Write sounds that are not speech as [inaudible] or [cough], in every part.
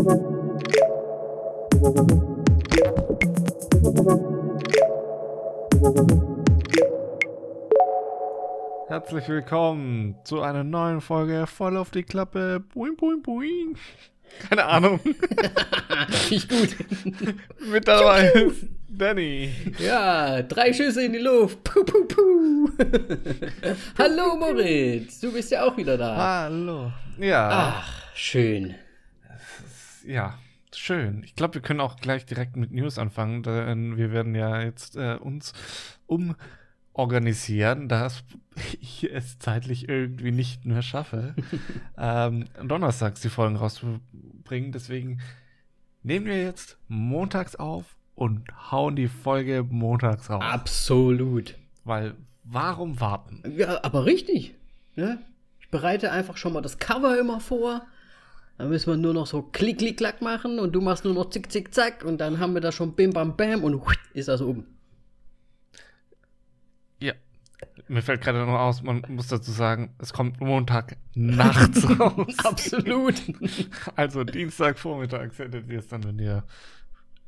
Herzlich willkommen zu einer neuen Folge voll auf die Klappe. Boing, boing, boing. Keine Ahnung. [laughs] Ich gut. Mit dabei ist Danny. Ja, drei Schüsse in die Luft. Puh, puh, puh. [laughs] Hallo Moritz, du bist ja auch wieder da. Hallo. Ja, Ach, schön. Ja, schön. Ich glaube, wir können auch gleich direkt mit News anfangen, denn wir werden ja jetzt äh, uns umorganisieren, dass [laughs] ich es zeitlich irgendwie nicht mehr schaffe, [laughs] ähm, donnerstags die Folgen rauszubringen. Deswegen nehmen wir jetzt montags auf und hauen die Folge montags raus. Absolut. Weil, warum warten? Ja, aber richtig. Ne? Ich bereite einfach schon mal das Cover immer vor. Dann müssen wir nur noch so klick, klick, klack machen und du machst nur noch zick, zick, zack und dann haben wir da schon bim, bam, bam und ist das oben. Ja. Mir fällt gerade noch aus, man muss dazu sagen, es kommt Montag nachts [laughs] raus. Absolut. Also Dienstagvormittags hättet ihr es dann, wenn ihr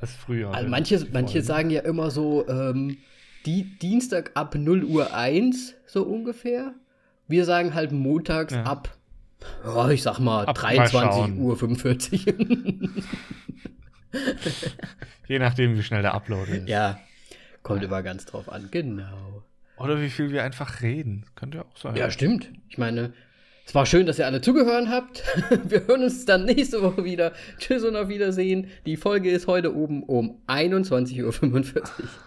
es früher. Also manche, manche sagen ja immer so, ähm, die, Dienstag ab 0 Uhr 1, so ungefähr. Wir sagen halt montags Ja. ab, ja, ich sag mal, Ab- mal 23 schauen. Uhr 45. [laughs] Je nachdem, wie schnell der Upload ist. ja, kommt immer ganz drauf an. Genau. Oder wie viel wir einfach reden. Könnte ja auch sein. Ja, stimmt. Ich meine, es war schön, dass ihr alle zugehört habt. [laughs] Wir hören uns dann nächste Woche wieder. Tschüss und auf Wiedersehen. Die Folge ist heute oben um 21.45 Uhr.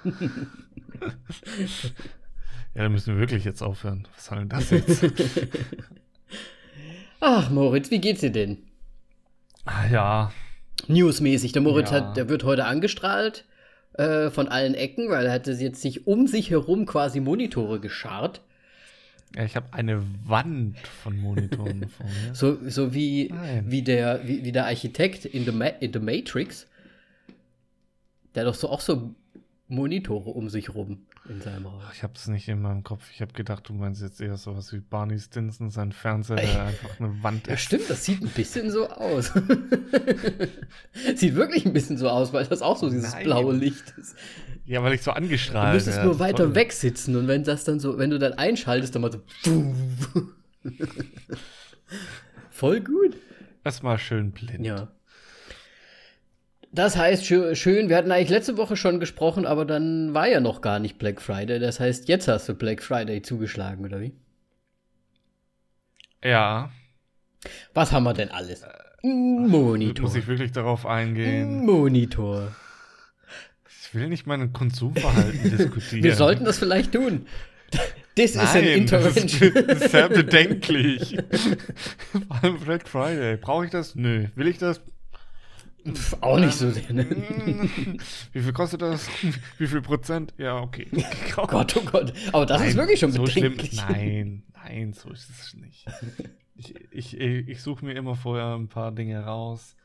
[laughs] Ja, dann müssen wir wirklich jetzt aufhören. Was soll denn das jetzt? Ach, Moritz, wie geht's dir denn? ah, ja. Newsmäßig. Der Moritz Ja. hat, der wird heute angestrahlt äh, von allen Ecken, weil er hatte jetzt sich um sich herum quasi Monitore geschart. ja ich habe eine Wand von Monitoren [laughs] vor mir. So, so wie, Nein. wie, der, wie, wie der Architekt in The, Ma in The Matrix. Der hat doch so auch so Monitore um sich rum in seinem Haus. Ich habe es nicht in meinem Kopf. Ich habe gedacht, du meinst jetzt eher sowas wie Barney Stinson, sein Fernseher, der [laughs] einfach eine Wand Ja, ist. stimmt, das sieht ein bisschen so aus. [laughs] sieht wirklich ein bisschen so aus, weil das auch so dieses Nein. blaue Licht ist. Ja, weil ich so Du angestrahlt müsstest werde. nur weiter Toll. weg sitzen und wenn das dann so, wenn du dann einschaltest, dann mal [laughs] so. Voll gut. Erstmal schön blind. Ja. Das heißt, schö- schön, wir hatten eigentlich letzte Woche schon gesprochen, aber dann war ja noch gar nicht Black Friday. Das heißt, jetzt hast du Black Friday zugeschlagen, oder wie? Ja. Was haben wir denn alles? Muss Monitor. ich wirklich darauf eingehen? Monitor. Ich will nicht mein Konsumverhalten [laughs] diskutieren. Wir sollten das vielleicht tun. Das ist ein Intervention. [laughs] das ist sehr bedenklich. Vor allem Black Friday. Brauche ich das? Nö. Will ich das? Pff, auch nicht so sehr, ne? [laughs] Wie viel kostet das? [laughs] Wie viel Prozent? Ja, okay. [laughs] Oh Gott, oh Gott. Aber das ist Nein, wirklich schon so schlimm. bedenklich. Nein, nein, so ist es nicht. Ich, ich, ich suche mir immer vorher ein paar Dinge raus.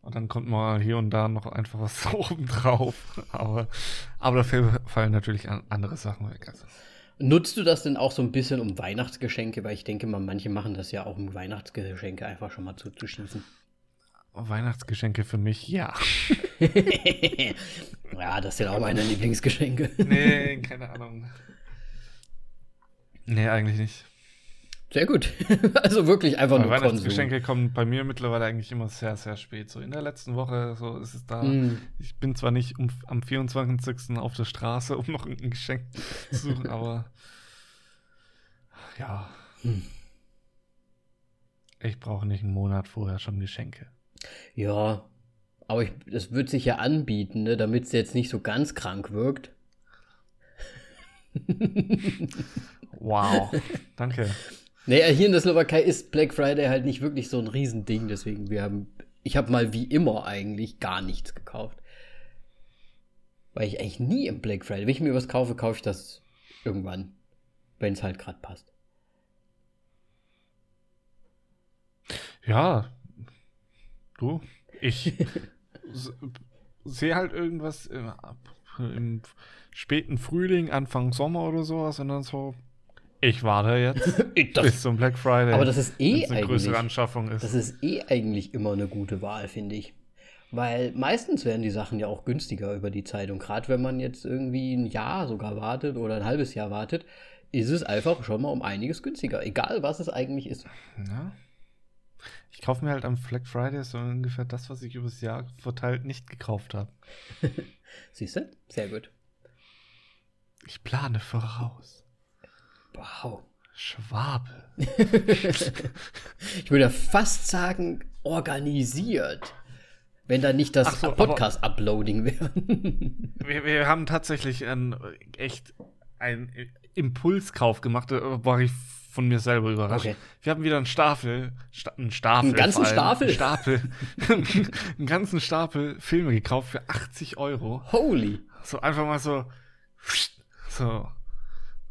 Und dann kommt mal hier und da noch einfach was oben drauf. Aber, aber dafür fallen natürlich an, andere Sachen weg. Also. Nutzt du das denn auch so ein bisschen um Weihnachtsgeschenke? Weil ich denke mal, manche machen das ja auch, um Weihnachtsgeschenke einfach schon mal zuzuschießen. Weihnachtsgeschenke für mich, ja. [laughs] ja, das sind auch meine Lieblingsgeschenke. Nee, keine Ahnung. Nee, eigentlich nicht. Sehr gut. [laughs] Also wirklich einfach Weil nur Konsum. Weihnachtsgeschenke kommen bei mir mittlerweile eigentlich immer sehr, sehr spät. So in der letzten Woche, so ist es da. Mm. Ich bin zwar nicht um, am 24. auf der Straße, um noch ein Geschenk zu suchen, aber ja. Hm. Ich brauche nicht einen Monat vorher schon Geschenke. Ja, aber ich, das wird sich ja anbieten, ne, damit es jetzt nicht so ganz krank wirkt. Wow. Danke. Naja, hier in der Slowakei ist Black Friday halt nicht wirklich so ein Riesending, deswegen wir haben, ich habe mal wie immer eigentlich gar nichts gekauft. Weil ich eigentlich nie im Black Friday, wenn ich mir was kaufe, kaufe ich das irgendwann, wenn es halt gerade passt. Ja. Du, ich [laughs] sehe halt irgendwas im, im späten Frühling, Anfang Sommer oder sowas und dann so, Ich warte jetzt [laughs] Das- bis zum Black Friday. Aber das ist eh eine eigentlich. größere Anschaffung ist. Das ist eh eigentlich immer eine gute Wahl, finde ich. Weil meistens werden die Sachen ja auch günstiger über die Zeit. Und gerade wenn man jetzt irgendwie ein Jahr sogar wartet oder ein halbes Jahr wartet, ist es einfach schon mal um einiges günstiger. Egal, was es eigentlich ist. Ja. Ich kaufe mir halt am Black Friday so ungefähr das, was ich übers Jahr verteilt nicht gekauft habe. [laughs] Siehst du? Sehr gut. Ich plane voraus. Wow. Schwabe. [laughs] Ich würde fast sagen, organisiert. Wenn da nicht das so, Podcast-Uploading wäre. [laughs] Wir, wir haben tatsächlich einen, echt einen Impulskauf gemacht, da war ich von mir selber überrascht. Okay. Wir haben wieder einen Stapel, Sta einen Stapel. Einen ganzen allem, Stapel? Einen Stapel. [laughs] einen ganzen Stapel Filme gekauft für 80 Euro. Holy. So einfach mal so. So.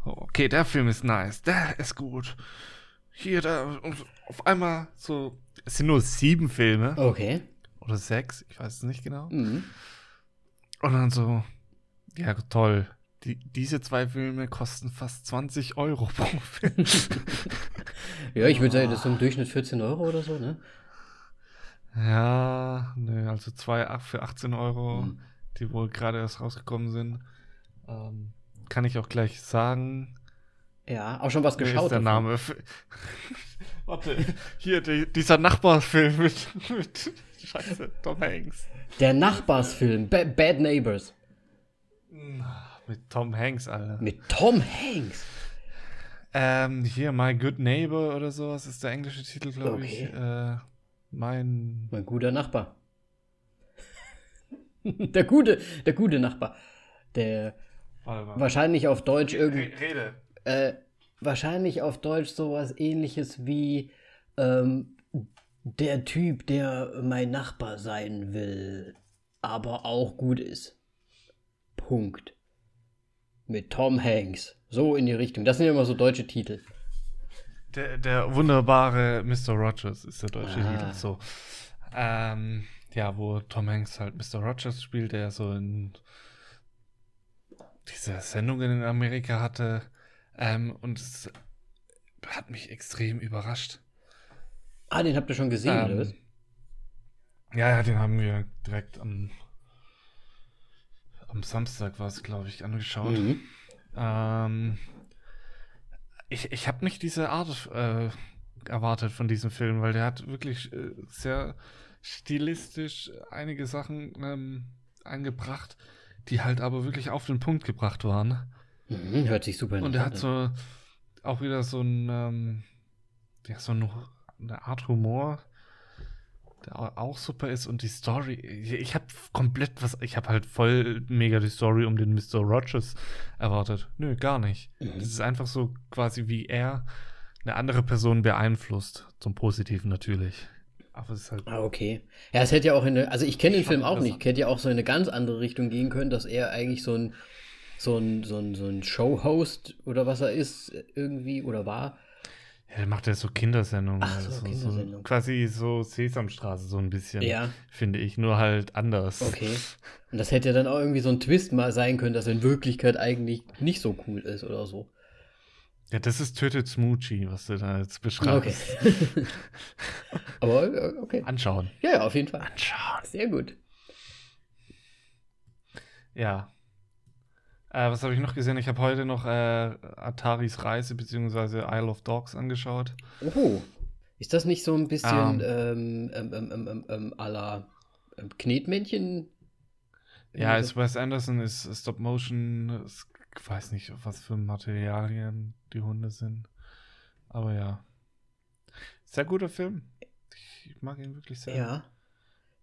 Okay, der Film ist nice. Der ist gut. Hier, da. Und auf einmal so. Es sind nur sieben Filme. Okay. Oder sechs. Ich weiß es nicht genau. Mhm. Und dann so. Ja, toll. Die, diese zwei Filme kosten fast 20 Euro pro [laughs] Film. Ja, ich würde sagen, das ist im Durchschnitt 14 Euro oder so, ne? ja, ne, also zwei für 18 Euro, Mhm. die wohl gerade erst rausgekommen sind. Ähm, kann ich auch gleich sagen. Ja, auch schon was geschaut. ist der. Name? [laughs] Warte, hier, die, dieser Nachbarfilm [laughs] mit, mit Scheiße, Tom Hanks. Der Nachbarsfilm, ba Bad Neighbors. Mit Tom Hanks, Alter. Mit Tom Hanks. Ähm, hier, My Good Neighbor oder sowas ist der englische Titel, glaube ich. Okay. Äh, mein. Mein guter Nachbar. [laughs] der gute, der gute Nachbar. Der wahrscheinlich auf Deutsch irgendwie. Re- Rede. Äh, wahrscheinlich auf Deutsch sowas ähnliches wie ähm, der Typ, der mein Nachbar sein will, aber auch gut ist. Punkt. Mit Tom Hanks. So in die Richtung. Das sind ja immer so deutsche Titel. Der, der wunderbare Mr. Rogers ist der deutsche Ah. Titel. So. Ähm, ja, wo Tom Hanks halt Mr. Rogers spielt, der so in diese Sendungen in Amerika hatte. Ähm, und es hat mich extrem überrascht. Ah, den habt ihr schon gesehen, Ähm, oder was? Ja, ja, den haben wir direkt am, am Samstag, war es, glaube ich, angeschaut. Mhm. Ähm, ich ich habe nicht diese Art äh, erwartet von diesem Film, weil der hat wirklich äh, sehr stilistisch einige Sachen ähm, eingebracht, die halt aber wirklich auf den Punkt gebracht waren. Mhm, hört sich super Und er hat an. so auch wieder so ein, ähm, ja, so ein, eine Art Humor, der au- auch super ist und die Story. Ich, habe komplett was, ich habe halt voll mega die Story um den Mr. Rogers erwartet. Nö, gar nicht. Mhm. Das ist einfach so quasi wie er eine andere Person beeinflusst. Zum Positiven natürlich. Aber es ist halt. Ah, okay. Ja, es hätte ja auch in eine, also ich kenne den Film auch nicht, hätte ja auch so in eine ganz andere Richtung gehen können, dass er eigentlich so ein, so ein, so ein, so ein Showhost oder was er ist, irgendwie oder war. Ja, der macht ja so Kindersendungen. Ach so, also Kindersendung. quasi so Sesamstraße, so ein bisschen. Ja. Finde ich. Nur halt anders. Okay. [laughs] Und das hätte ja dann auch irgendwie so ein Twist mal sein können, dass er in Wirklichkeit eigentlich nicht so cool ist oder so. Ja, das ist Tötet Smoochie, was du da jetzt beschreibst. Okay. [laughs] Aber äh, okay. Anschauen. Ja, ja, auf jeden Fall. Anschauen. Sehr gut. Ja. Äh, was habe ich noch gesehen? Ich habe heute noch äh, Ataris Reise bzw. Isle of Dogs angeschaut. Oh. Ist das nicht so ein bisschen Ähm. ähm, ähm, ähm, ähm, ähm, ähm, à la ähm, Knetmännchen? Ja, ist Wes Anderson, ist Stop Motion, ist, ich weiß nicht, was für Materialien die Hunde sind. Aber ja. Sehr guter Film. Ich mag ihn wirklich sehr. Ja.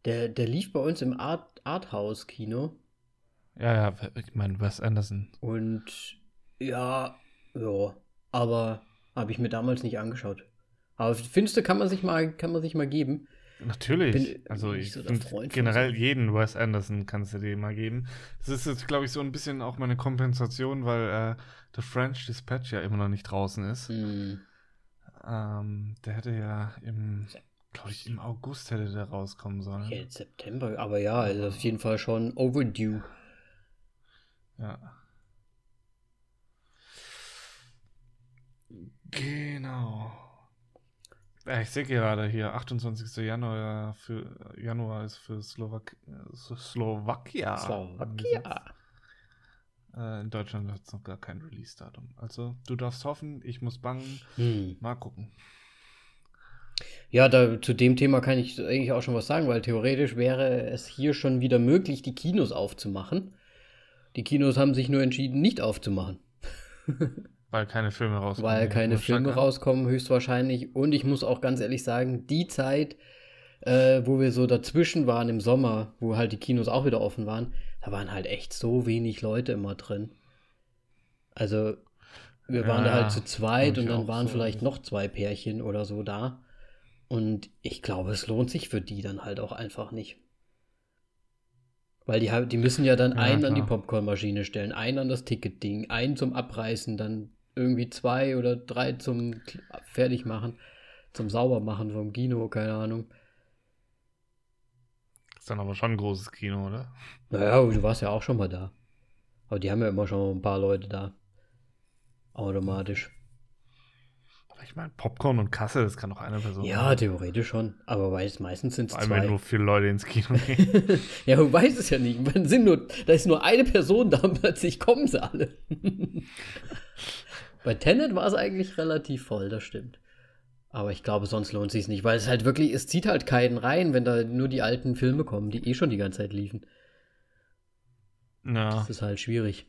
Der, der lief bei uns im Art, Arthouse-Kino. Ja, ja, ich meine Wes Anderson. Und ja, ja. Aber habe ich mir damals nicht angeschaut. Aber findest du, kann man sich mal, kann man sich mal geben. Natürlich. Bin also ich so generell jeden Wes Anderson kannst du dir mal geben. Das ist jetzt, glaube ich, so ein bisschen auch meine Kompensation, weil äh, The French Dispatch ja immer noch nicht draußen ist. Hm. Ähm, der hätte ja im, glaube ich, im August hätte der rauskommen sollen. Ja, September, aber ja, ist auf jeden Fall schon overdue. Ja. Genau. Ja, ich sehe gerade hier, 28. Januar, für, Januar ist für Slowak Slowakia. Slowakia. Äh, in Deutschland hat es noch gar kein Release-Datum. Also du darfst hoffen, ich muss bangen. Hm. Mal gucken. Ja, da, zu dem Thema kann ich eigentlich auch schon was sagen, weil theoretisch wäre es hier schon wieder möglich, die Kinos aufzumachen. Die Kinos haben sich nur entschieden, nicht aufzumachen. [laughs] Weil keine Filme rauskommen. Weil keine Filme stark- rauskommen, höchstwahrscheinlich. Und ich muss auch ganz ehrlich sagen, die Zeit, äh, wo wir so dazwischen waren im Sommer, wo halt die Kinos auch wieder offen waren, da waren halt echt so wenig Leute immer drin. Also, wir waren da Ja, halt zu zweit und dann waren so. vielleicht noch zwei Pärchen oder so da. Und ich glaube, es lohnt sich für die dann halt auch einfach nicht. Weil die, die müssen ja dann Ja, einen an die klar. Popcornmaschine stellen, einen an das Ticketding, einen zum Abreißen, dann irgendwie zwei oder drei zum Fertigmachen, zum Saubermachen vom Kino, keine Ahnung. Ist dann aber schon ein großes Kino, oder? Naja, du warst ja auch schon mal da. Aber die haben ja immer schon ein paar Leute da. Automatisch. Ich meine, Popcorn und Kasse, das kann doch eine Person Ja, machen. theoretisch schon. Aber weiß, meistens sind es zwei. nur viele Leute ins Kino [laughs] gehen. ja, du weißt es ja nicht. Man sind nur, da ist nur eine Person da und [laughs] plötzlich kommen sie alle. [laughs] Bei Tenet war es eigentlich relativ voll, das stimmt. Aber ich glaube, sonst lohnt sich nicht, weil es halt wirklich, es zieht halt keinen rein, wenn da nur die alten Filme kommen, die eh schon die ganze Zeit liefen. ja. Das ist halt schwierig.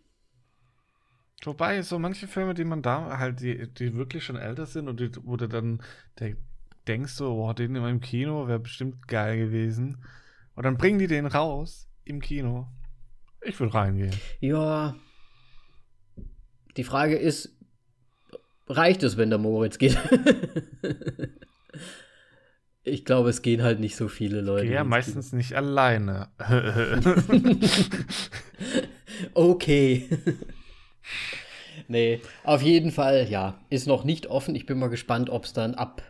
Wobei, so manche Filme, die man da halt, die, die wirklich schon älter sind und die, wo du dann der, denkst so, boah, den in meinem Kino wäre bestimmt geil gewesen. Und dann bringen die den raus im Kino. Ich würde reingehen. Ja. Die Frage ist, reicht es, wenn der Moritz geht? [laughs] ich glaube, es gehen halt nicht so viele Leute. Ja meistens nicht alleine. [laughs] [laughs] Okay. Nee, auf jeden Fall, ja, ist noch nicht offen. Ich bin mal gespannt, ob es dann ab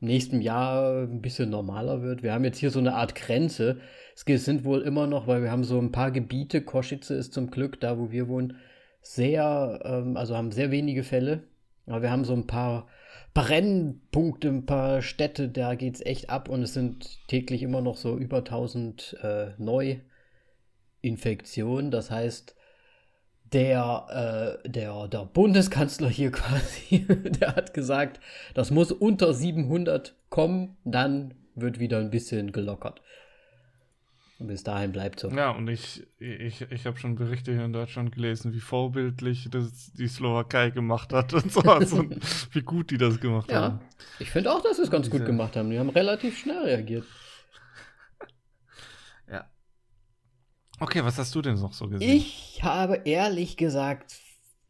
nächstem Jahr ein bisschen normaler wird. Wir haben jetzt hier so eine Art Grenze. Es sind wohl immer noch, weil wir haben so ein paar Gebiete, Koschitze ist zum Glück da, wo wir wohnen, sehr, ähm, also haben sehr wenige Fälle. Aber wir haben so ein paar Brennpunkte, ein paar Städte, da geht es echt ab und es sind täglich immer noch so über 1000 äh, Neuinfektionen. Das heißt, der, äh, der, der Bundeskanzler hier [laughs] quasi, der hat gesagt, das muss unter 700 kommen, dann wird wieder ein bisschen gelockert. Und bis dahin bleibt so. ja, und ich, ich, ich habe schon Berichte hier in Deutschland gelesen, wie vorbildlich das die Slowakei gemacht hat und so. Also, [laughs] wie gut die das gemacht Ja, haben. ich finde auch, dass sie es ganz gut Diese- gemacht haben. Die haben relativ schnell reagiert. Okay, was hast du denn noch so gesehen? Ich habe ehrlich gesagt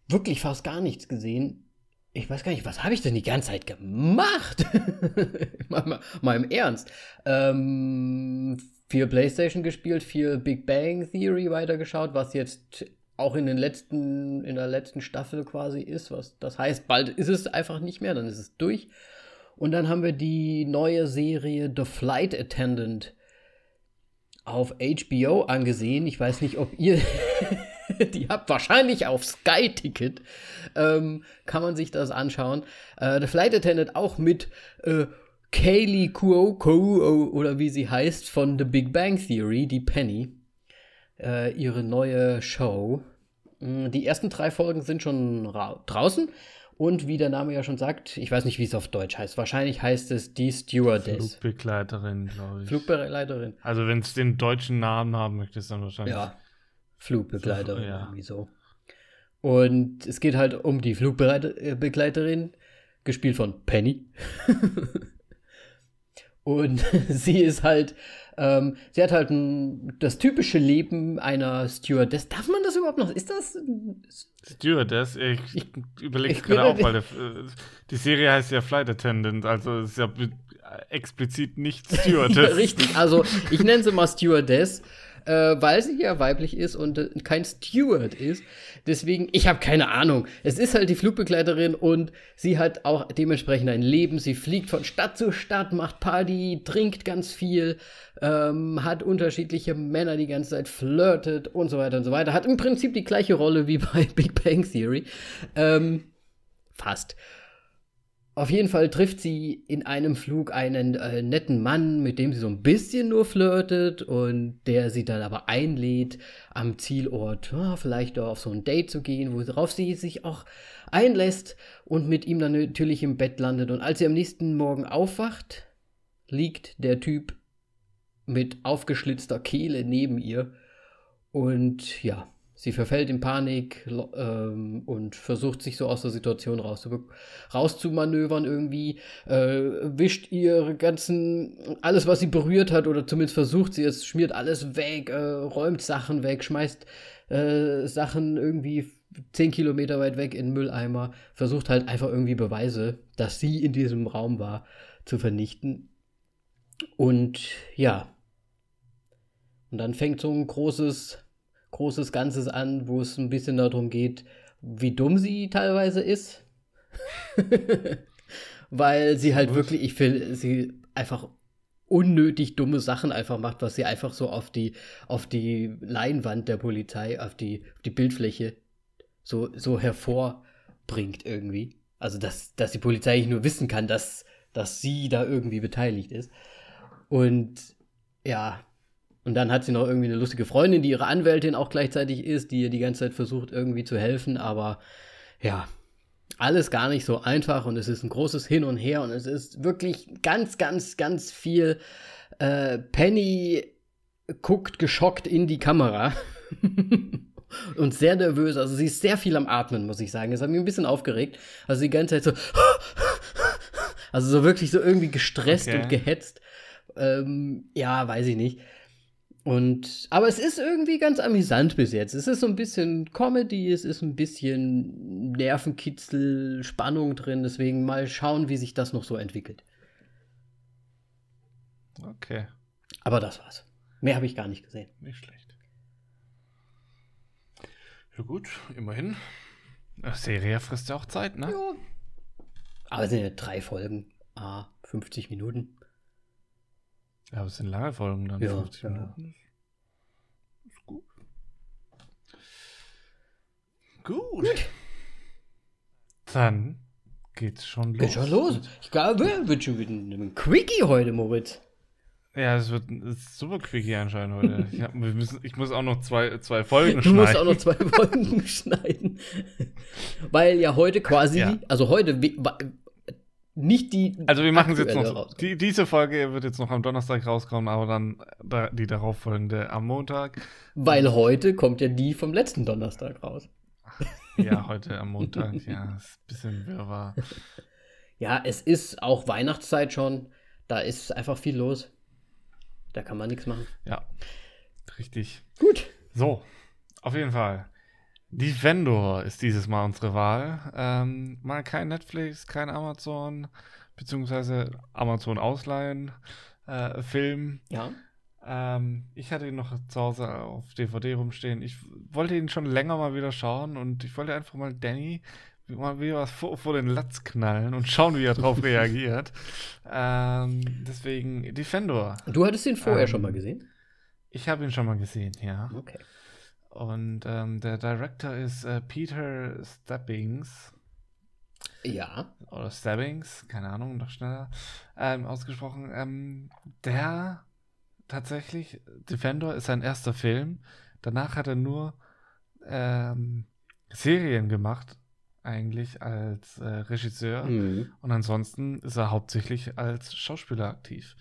wirklich fast gar nichts gesehen. Ich weiß gar nicht, was habe ich denn die ganze Zeit gemacht? [laughs] mal, mal, mal im Ernst. Ähm, viel PlayStation gespielt, viel Big Bang Theory weitergeschaut, was jetzt auch in den letzten, in der letzten Staffel quasi ist. Was, das heißt, bald ist es einfach nicht mehr, dann ist es durch. Und dann haben wir die neue Serie The Flight Attendant auf HBO angesehen. Ich weiß nicht, ob ihr [laughs] die habt. Wahrscheinlich auf Sky Ticket ähm, kann man sich das anschauen. Äh, The Flight Attendant auch mit äh, Kaylee Cuoco oder wie sie heißt von The Big Bang Theory, die Penny. Äh, ihre neue Show. Mm, Die ersten drei Folgen sind schon ra- draußen. Und wie der Name ja schon sagt, ich weiß nicht, wie es auf Deutsch heißt. Wahrscheinlich heißt es die Stewardess. Flugbegleiterin, glaube ich. Flugbegleiterin. also, wenn es den deutschen Namen haben möchtest, dann wahrscheinlich. Ja, Flugbegleiterin, Ja. irgendwie so. Und es geht halt um die Flugbegleiterin, gespielt von Penny. [laughs] Und [laughs] sie ist halt, ähm, sie hat halt ein, das typische Leben einer Stewardess. Darf man das überhaupt noch? Ist das? Stewardess, ich, ich überlege gerade auch, weil der, äh, die Serie heißt ja Flight Attendant, also ist ja be- explizit nicht [laughs] Ja, Stewardess. richtig. Also ich nenne sie mal Stewardess, äh, weil sie ja weiblich ist und äh, kein Steward ist. Deswegen, ich habe keine Ahnung. Es ist halt die Flugbegleiterin und sie hat auch dementsprechend ein Leben. Sie fliegt von Stadt zu Stadt, macht Party, trinkt ganz viel, ähm, hat unterschiedliche Männer die ganze Zeit, flirtet und so weiter und so weiter. Hat im Prinzip die gleiche Rolle wie bei [laughs] Big Bang Theory. Ähm, fast. Auf jeden Fall trifft sie in einem Flug einen äh, netten Mann, mit dem sie so ein bisschen nur flirtet und der sie dann aber einlädt, am Zielort ja, vielleicht auf so ein Date zu gehen, worauf sie sich auch einlässt und mit ihm dann natürlich im Bett landet. Und als sie am nächsten Morgen aufwacht, liegt der Typ mit aufgeschlitzter Kehle neben ihr und ja, Sie verfällt in Panik ähm, und versucht sich so aus der Situation rauszumanövern irgendwie, äh, wischt ihre ganzen, alles was sie berührt hat oder zumindest versucht sie es, schmiert alles weg, äh, räumt Sachen weg, schmeißt äh, Sachen irgendwie zehn Kilometer weit weg in Mülleimer, versucht halt einfach irgendwie Beweise, dass sie in diesem Raum war, zu vernichten. Und ja, und dann fängt so ein großes großes Ganzes an, wo es ein bisschen darum geht, wie dumm sie teilweise ist. [laughs] Weil sie halt wirklich, ich finde, sie einfach unnötig dumme Sachen einfach macht, was sie einfach so auf die, auf die Leinwand der Polizei, auf die, auf die Bildfläche so, so hervorbringt irgendwie. Also, dass, dass die Polizei nicht nur wissen kann, dass, dass sie da irgendwie beteiligt ist. Und ja, und dann hat sie noch irgendwie eine lustige Freundin, die ihre Anwältin auch gleichzeitig ist, die ihr die ganze Zeit versucht irgendwie zu helfen. Aber ja, alles gar nicht so einfach und es ist ein großes Hin und Her und es ist wirklich ganz, ganz, ganz viel. Äh, Penny guckt geschockt in die Kamera. [laughs] und sehr nervös. Also sie ist sehr viel am Atmen, muss ich sagen. Das hat mich ein bisschen aufgeregt. Also die ganze Zeit so. [laughs] Also so wirklich so irgendwie gestresst okay. und gehetzt. Ähm, ja, weiß ich nicht. Und, aber es ist irgendwie ganz amüsant bis jetzt. Es ist so ein bisschen Comedy, es ist ein bisschen Nervenkitzel, Spannung drin. Deswegen mal schauen, wie sich das noch so entwickelt. Okay. Aber das war's. Mehr habe ich gar nicht gesehen. Nicht schlecht. Ja gut, immerhin. Serie frisst ja auch Zeit, ne? Ja. Aber es sind ja drei Folgen. Ah, 50 Minuten. Ja, aber es sind lange Folgen dann. Ja, 50 ja. Minuten. Ist gut. Gut. Dann geht's schon los. Geht schon los. Ich glaube, wird schon wieder ein Quickie heute, Moritz. Ja, es wird ein super Quickie anscheinend heute. [laughs] Ich, hab, müssen, ich, muss auch noch zwei, zwei Folgen schneiden. Du musst auch noch zwei Folgen [laughs] schneiden. Weil ja heute quasi, ja. also heute nicht die. Also wir machen es jetzt noch. Die, diese Folge wird jetzt noch am Donnerstag rauskommen, aber dann die darauffolgende am Montag. Weil heute kommt ja die vom letzten Donnerstag raus. Ja, heute am Montag, ja, [laughs] ist ein bisschen wirrwarr. Ja, es ist auch Weihnachtszeit schon. Da ist einfach viel los. Da kann man nichts machen. Ja, richtig. Gut. So, auf jeden Fall. Defendor ist dieses Mal unsere Wahl. Ähm, mal kein Netflix, kein Amazon, beziehungsweise Amazon ausleihen, äh, Film. Ja. Ähm, ich hatte ihn noch zu Hause auf DVD rumstehen. Ich wollte ihn schon länger mal wieder schauen und ich wollte einfach mal Danny mal wieder was vor, vor den Latz knallen und schauen, wie er darauf [laughs] reagiert. Ähm, deswegen Defendor. Du hattest ihn vorher ähm, schon mal gesehen? Ich habe ihn schon mal gesehen, ja. Okay. Und ähm, der Director ist äh, Peter Stebbings. Ja. Oder Stebbings, keine Ahnung, noch schneller ähm, ausgesprochen. Ähm, der tatsächlich, Defender ist sein erster Film. Danach hat er nur ähm, Serien gemacht, eigentlich als äh, Regisseur. Mhm. Und ansonsten ist er hauptsächlich als Schauspieler aktiv.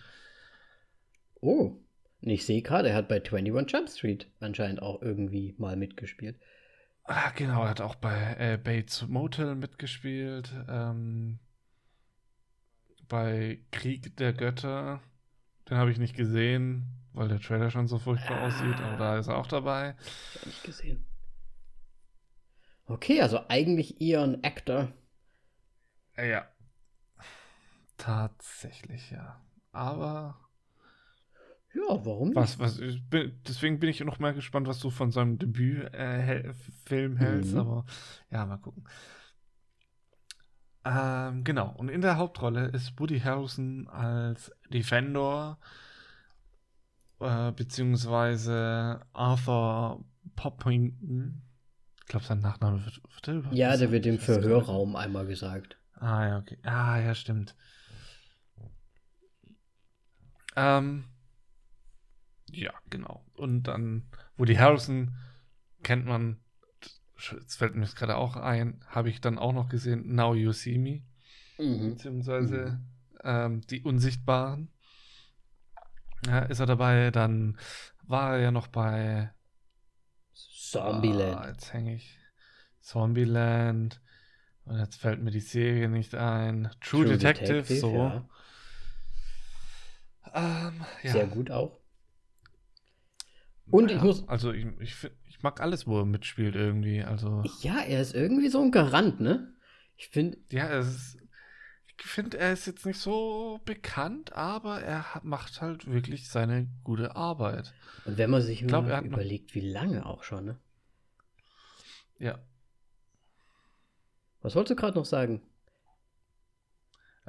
Oh. Und ich sehe gerade, er hat bei 21 Jump Street anscheinend auch irgendwie mal mitgespielt. Ah, genau, er hat auch bei äh, Bates Motel mitgespielt. Ähm, bei Krieg der Götter. Den habe ich nicht gesehen, weil der Trailer schon so furchtbar ah. aussieht, aber da ist er auch dabei. Ich habe nicht gesehen. Okay, also eigentlich eher ein Actor. Ja. Tatsächlich, ja. Aber ja, warum? Was, was, bin, deswegen bin ich noch mal gespannt, was du von seinem Debütfilm äh, hältst, mhm. aber ja, mal gucken. Ähm, genau, und in der Hauptrolle ist Woody Harrelson als Defender, äh, beziehungsweise Arthur Poppington. Ich glaube, sein Nachname wird, wird Ja, der wird im Verhörraum einmal gesagt. Ah, ja, okay. Ah, ja, stimmt. Ähm, ja, genau. Und dann Woody Harrison kennt man, jetzt fällt mir das gerade auch ein, habe ich dann auch noch gesehen, Now You See Me, Mhm. beziehungsweise ähm, Die Unsichtbaren. Ja, ist er dabei, dann war er ja noch bei Zombieland. Ah, jetzt hänge ich. Zombieland. Und jetzt fällt mir die Serie nicht ein. True, Detective, so. ja. Ähm, ja. Sehr gut auch. Und ich Ja, muss- Also ich, ich, ich mag alles, wo er mitspielt irgendwie. Also. Ja, er ist irgendwie so ein Garant, ne? Ich finde, Ja, es ist, ich finde, er ist jetzt nicht so bekannt, aber er macht halt wirklich seine gute Arbeit. und wenn man sich glaub, mal er überlegt, wie lange auch schon, ne? Ja. Was wolltest du gerade noch sagen?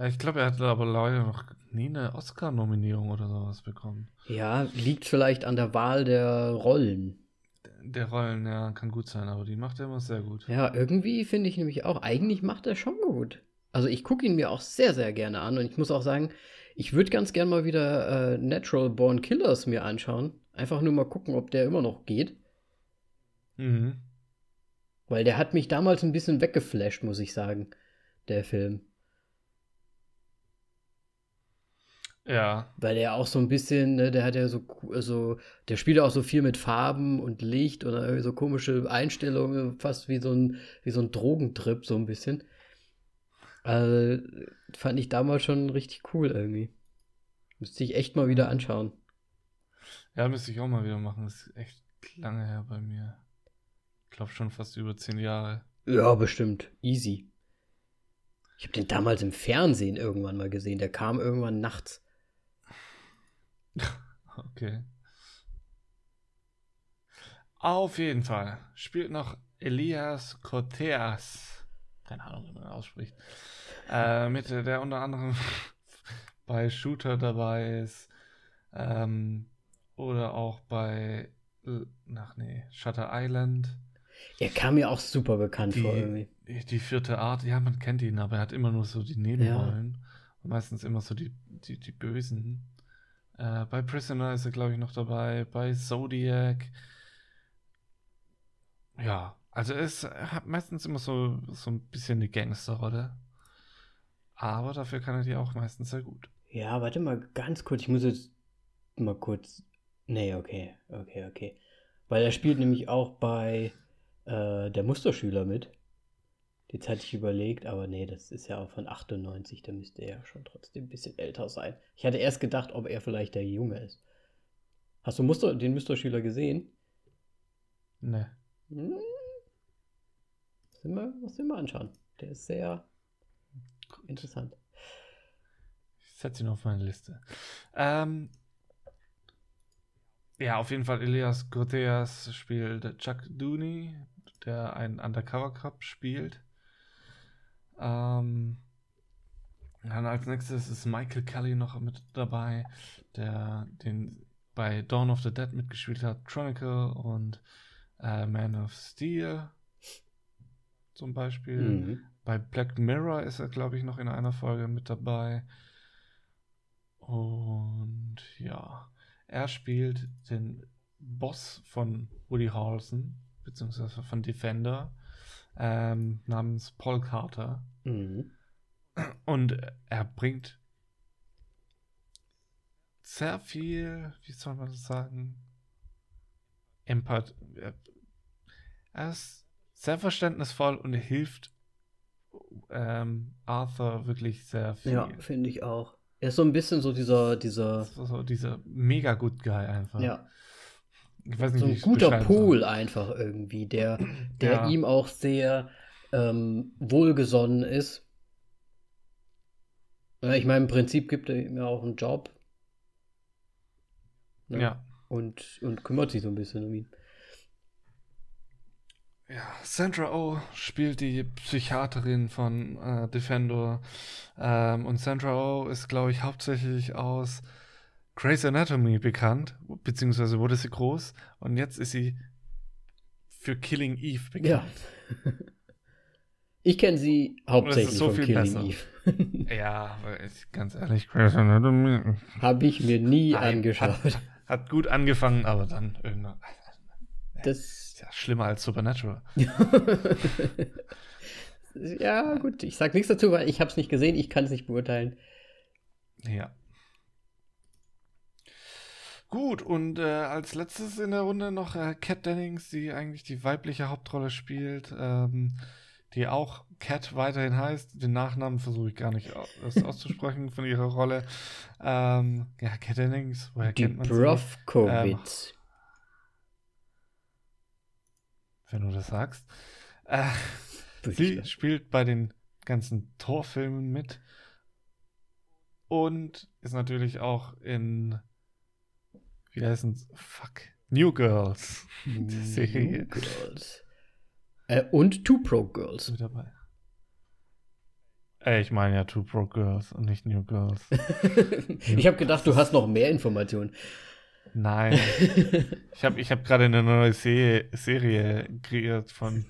Äh, Ich glaube, er hat aber leider noch nie eine Oscar-Nominierung oder sowas bekommen. Ja, liegt vielleicht an der Wahl der Rollen. Der Rollen, ja, kann gut sein, aber die macht er immer sehr gut. Ja, irgendwie finde ich nämlich auch, eigentlich macht er schon gut. Also ich gucke ihn mir auch sehr, sehr gerne an und ich muss auch sagen, ich würde ganz gern mal wieder äh, Natural Born Killers mir anschauen. Einfach nur mal gucken, ob der immer noch geht. Mhm. Weil der hat mich damals ein bisschen weggeflasht, muss ich sagen, der Film. Ja, Weil der auch so ein bisschen, ne, der hat ja so, so, der spielt auch so viel mit Farben und Licht und irgendwie so komische Einstellungen, fast wie so ein, wie so ein Drogentrip, so ein bisschen. Also, fand ich damals schon richtig cool irgendwie. Müsste ich echt mal wieder anschauen. ja, müsste ich auch mal wieder machen. Das ist echt lange her bei mir. Ich glaube schon fast über zehn Jahre. Ja, bestimmt. Easy. Ich habe den damals im Fernsehen irgendwann mal gesehen. Der kam irgendwann nachts. [laughs] Okay. Auf jeden Fall spielt noch Elias Corteas. Keine Ahnung, wie man ausspricht. Äh, mit der der unter anderem [laughs] bei Shooter dabei ist. Ähm, oder auch bei. äh, Ach nee, Shutter Island. Er kam mir auch super bekannt vor irgendwie. Die, die vierte Art, ja, man kennt ihn, aber er hat immer nur so die Nebenrollen. Und meistens immer so die, die, die Bösen. Äh, bei Prisoner ist er, glaube ich, noch dabei. Bei Zodiac. Ja, also er hat meistens immer so, so ein bisschen eine Gangsterrolle. Aber dafür kann er die auch meistens sehr gut. Ja, warte mal ganz kurz. Ich muss jetzt mal kurz. Nee, okay, okay, okay. Weil er spielt nämlich auch bei äh, der Musterschüler mit. Jetzt hatte ich überlegt, aber nee, das ist ja auch von 98, da müsste er ja schon trotzdem ein bisschen älter sein. Ich hatte erst gedacht, ob er vielleicht der Junge ist. Hast du Muster, den Musterschüler gesehen? Ne. Hm. Muss ich mal, muss ich mal anschauen. Der ist sehr interessant. Ich setze ihn auf meine Liste. Ähm, ja, auf jeden Fall Elias Corteas spielt Chuck Dooney, der einen Undercover Cop spielt. Ähm, dann als nächstes ist Michael Kelly noch mit dabei, der den bei Dawn of the Dead mitgespielt hat, Chronicle und äh, Man of Steel zum Beispiel. Mhm. Bei Black Mirror ist er, glaube ich, noch in einer Folge mit dabei. Und ja, er spielt den Boss von Woody Harrelson, beziehungsweise von Defender, ähm, namens Paul Carter. Mhm. Und er bringt sehr viel, wie soll man das sagen, Empath. Er- Er ist sehr verständnisvoll und hilft ähm, Arthur wirklich sehr viel. Ja, finde ich auch. Er ist so ein bisschen so dieser, dieser, war so dieser mega good Guy einfach. ja, Ich weiß nicht, so ein guter. Pol einfach irgendwie, der, der Ja. ihm auch sehr ähm, wohlgesonnen ist. Ja, ich meine, im Prinzip gibt er ihm ja auch einen Job. Ne? Ja. Und, und kümmert sich so ein bisschen um ihn. Ja, Sandra Oh spielt die Psychiaterin von äh, Defender. Ähm, und Sandra Oh ist, glaube ich, hauptsächlich aus Grey's Anatomy bekannt, beziehungsweise wurde sie groß. Und jetzt ist sie für Killing Eve Ja. [laughs] Ich kenne sie hauptsächlich so von viel Killing besser. Eve. [laughs] Ja, aber ich, ganz ehrlich, Anatomy Habe ich mir nie Nein, angeschaut. Hat, hat gut angefangen, aber dann irgendwann. Das, Ist ja schlimmer als Supernatural. [laughs] ja, gut, ich sag nichts dazu, weil ich habe es nicht gesehen, ich kann es nicht beurteilen. Ja. Gut, und äh, als letztes in der Runde noch äh, Kat Dennings, die eigentlich die weibliche Hauptrolle spielt, ähm, die auch Kat weiterhin heißt. Den Nachnamen versuche ich gar nicht auszusprechen von ihrer Rolle. Ähm, ja, Kat Dennings, woher Die kennt man sie? Brovkovitz. Wenn du das sagst. Äh. Sie spielt bei den ganzen Torfilmen mit und ist natürlich auch in, wie heißen Fuck, New Girls, New [laughs] Girls. Äh, und Two Pro Girls. mit dabei. Äh, ich meine ja Two Pro Girls und nicht New Girls. [laughs] ich habe gedacht, du hast noch mehr Informationen. Nein, [laughs] ich habe ich hab gerade eine neue Se Serie kreiert von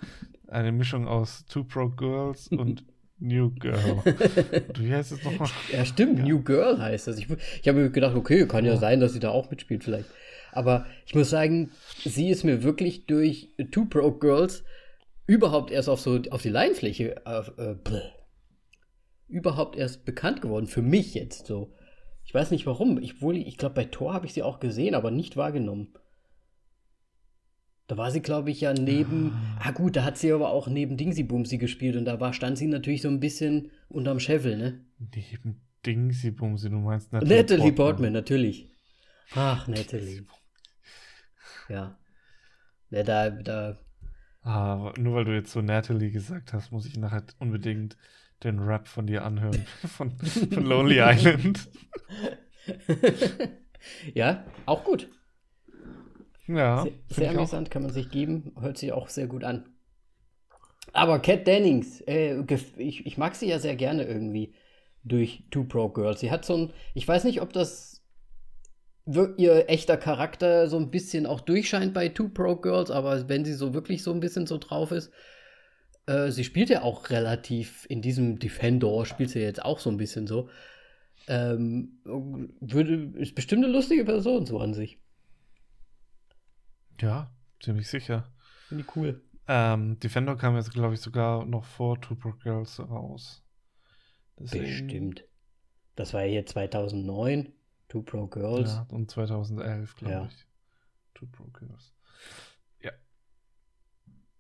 einer Mischung aus Two Pro Girls und New Girl. Und [laughs] wie heißt es nochmal? ja, stimmt, New Girl heißt das. Ich, ich habe mir gedacht, okay, kann ja Ja. sein, dass sie da auch mitspielt vielleicht. Aber ich muss sagen, sie ist mir wirklich durch Two Pro Girls überhaupt erst auf so auf die Leinfläche äh, äh, überhaupt erst bekannt geworden. Für mich jetzt so. Ich weiß nicht warum. Ich, wohl, ich glaube, bei Thor habe ich sie auch gesehen, aber nicht wahrgenommen. Da war sie, glaube ich, ja neben. Ah. gut, da hat sie aber auch neben Dingsy Boomsy gespielt und da war, stand sie natürlich so ein bisschen unterm Scheffel, ne? Neben Dingsy Bumsy, du meinst Natalie, Natalie Portman, natürlich. Ach, Natalie. Ja. Ja, da, da. Ah, nur weil du jetzt so Natalie gesagt hast, muss ich nachher unbedingt den Rap von dir anhören. [laughs] von, von Lonely [laughs] Island. [laughs] ja, auch gut. Ja. Sehr, sehr auch. amüsant, kann man sich geben. Hört sich auch sehr gut an. Aber Kat Dennings, äh, ich, ich mag sie ja sehr gerne irgendwie durch Two Pro Girls. Sie hat so ein, ich weiß nicht, ob das ihr echter Charakter so ein bisschen auch durchscheint bei Two Pro Girls, aber wenn sie so wirklich so ein bisschen so drauf ist, äh, sie spielt ja auch relativ in diesem Defender, spielt sie jetzt auch so ein bisschen so. Ähm, würde, ist bestimmt eine lustige Person so an sich. Ja, ziemlich sicher. Finde ich cool. Ähm, Defender kam jetzt, glaube ich, sogar noch vor Two Broke Girls raus. Deswegen- Bestimmt. Das war ja hier 2009, Two Pro Girls. Ja, und 2011, glaube Ja. ich. Two Broke Girls.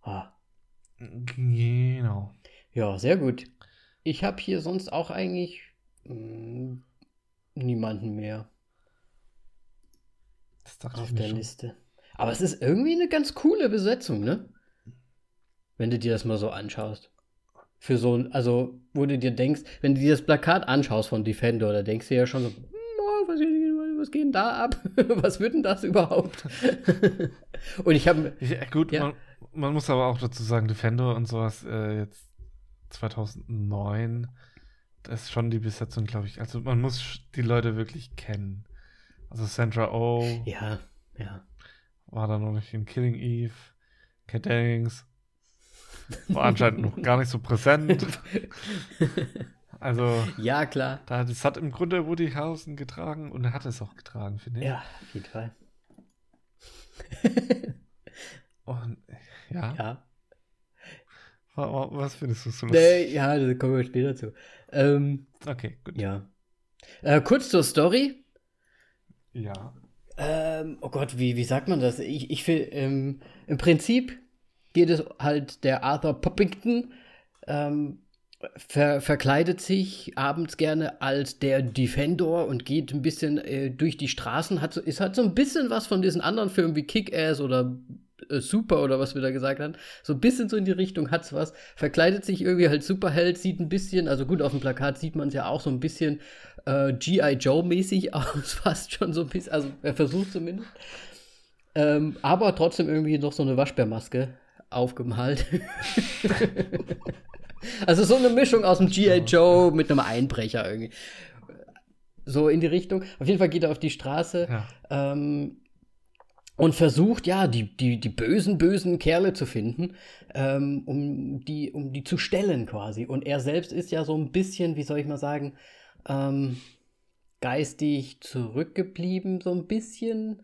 Ah, Genau. ja, sehr gut. Ich habe hier sonst auch eigentlich mh, niemanden mehr auf der schon. Liste. Aber es ist irgendwie eine ganz coole Besetzung, ne? Wenn du dir das mal so anschaust. Für so ein, also, wo du dir denkst, wenn du dir das Plakat anschaust von Defender, da denkst du ja schon so, hm, was geht denn da ab? [laughs] was wird denn das überhaupt? [laughs] Und ich habe Ja, gut, Ja. Man, man muss aber auch dazu sagen, Defender und sowas äh, jetzt 2009, das ist schon die Besetzung, glaube ich. Also man muss die Leute wirklich kennen. Also Sandra Oh Ja, ja. war da noch nicht in Killing Eve. Kat Dennings war anscheinend noch gar nicht so präsent. [laughs] Also Ja, klar. da, das hat im Grunde Woody Harrelson getragen und er hat es auch getragen, finde ich. Ja, auf jeden Fall. [laughs] Und ja, Ja. wa- wa- was findest du so lustig? Nee, ja, da kommen wir später zu. Ähm, Okay, gut. ja. Äh, kurz zur Story. Ja. Ähm, oh Gott, wie, wie sagt man das? Ich, ich will, ähm, im Prinzip geht es halt der Arthur Poppington, ähm, ver, verkleidet sich abends gerne als der Defender und geht ein bisschen äh, durch die Straßen. Hat so, ist halt so ein bisschen was von diesen anderen Filmen wie Kick-Ass oder äh, Super oder was wir da gesagt haben. So ein bisschen so in die Richtung hat's was. Verkleidet sich irgendwie halt Superheld, sieht ein bisschen, also gut, auf dem Plakat sieht man es ja auch so ein bisschen äh, G.I. Joe-mäßig [laughs] aus, fast schon so ein bisschen, also er versucht zumindest. Ähm, aber trotzdem irgendwie noch so eine Waschbärmaske aufgemalt. [laughs] [laughs] also so eine Mischung aus dem G.I. Joe mit einem Einbrecher irgendwie. So in die Richtung. Auf jeden Fall geht er auf die Straße. Ja. Ähm, und versucht, ja, die, die, die bösen, bösen Kerle zu finden, ähm, um, die, um die zu stellen quasi. Und er selbst ist ja so ein bisschen, wie soll ich mal sagen, ähm, geistig zurückgeblieben, so ein bisschen.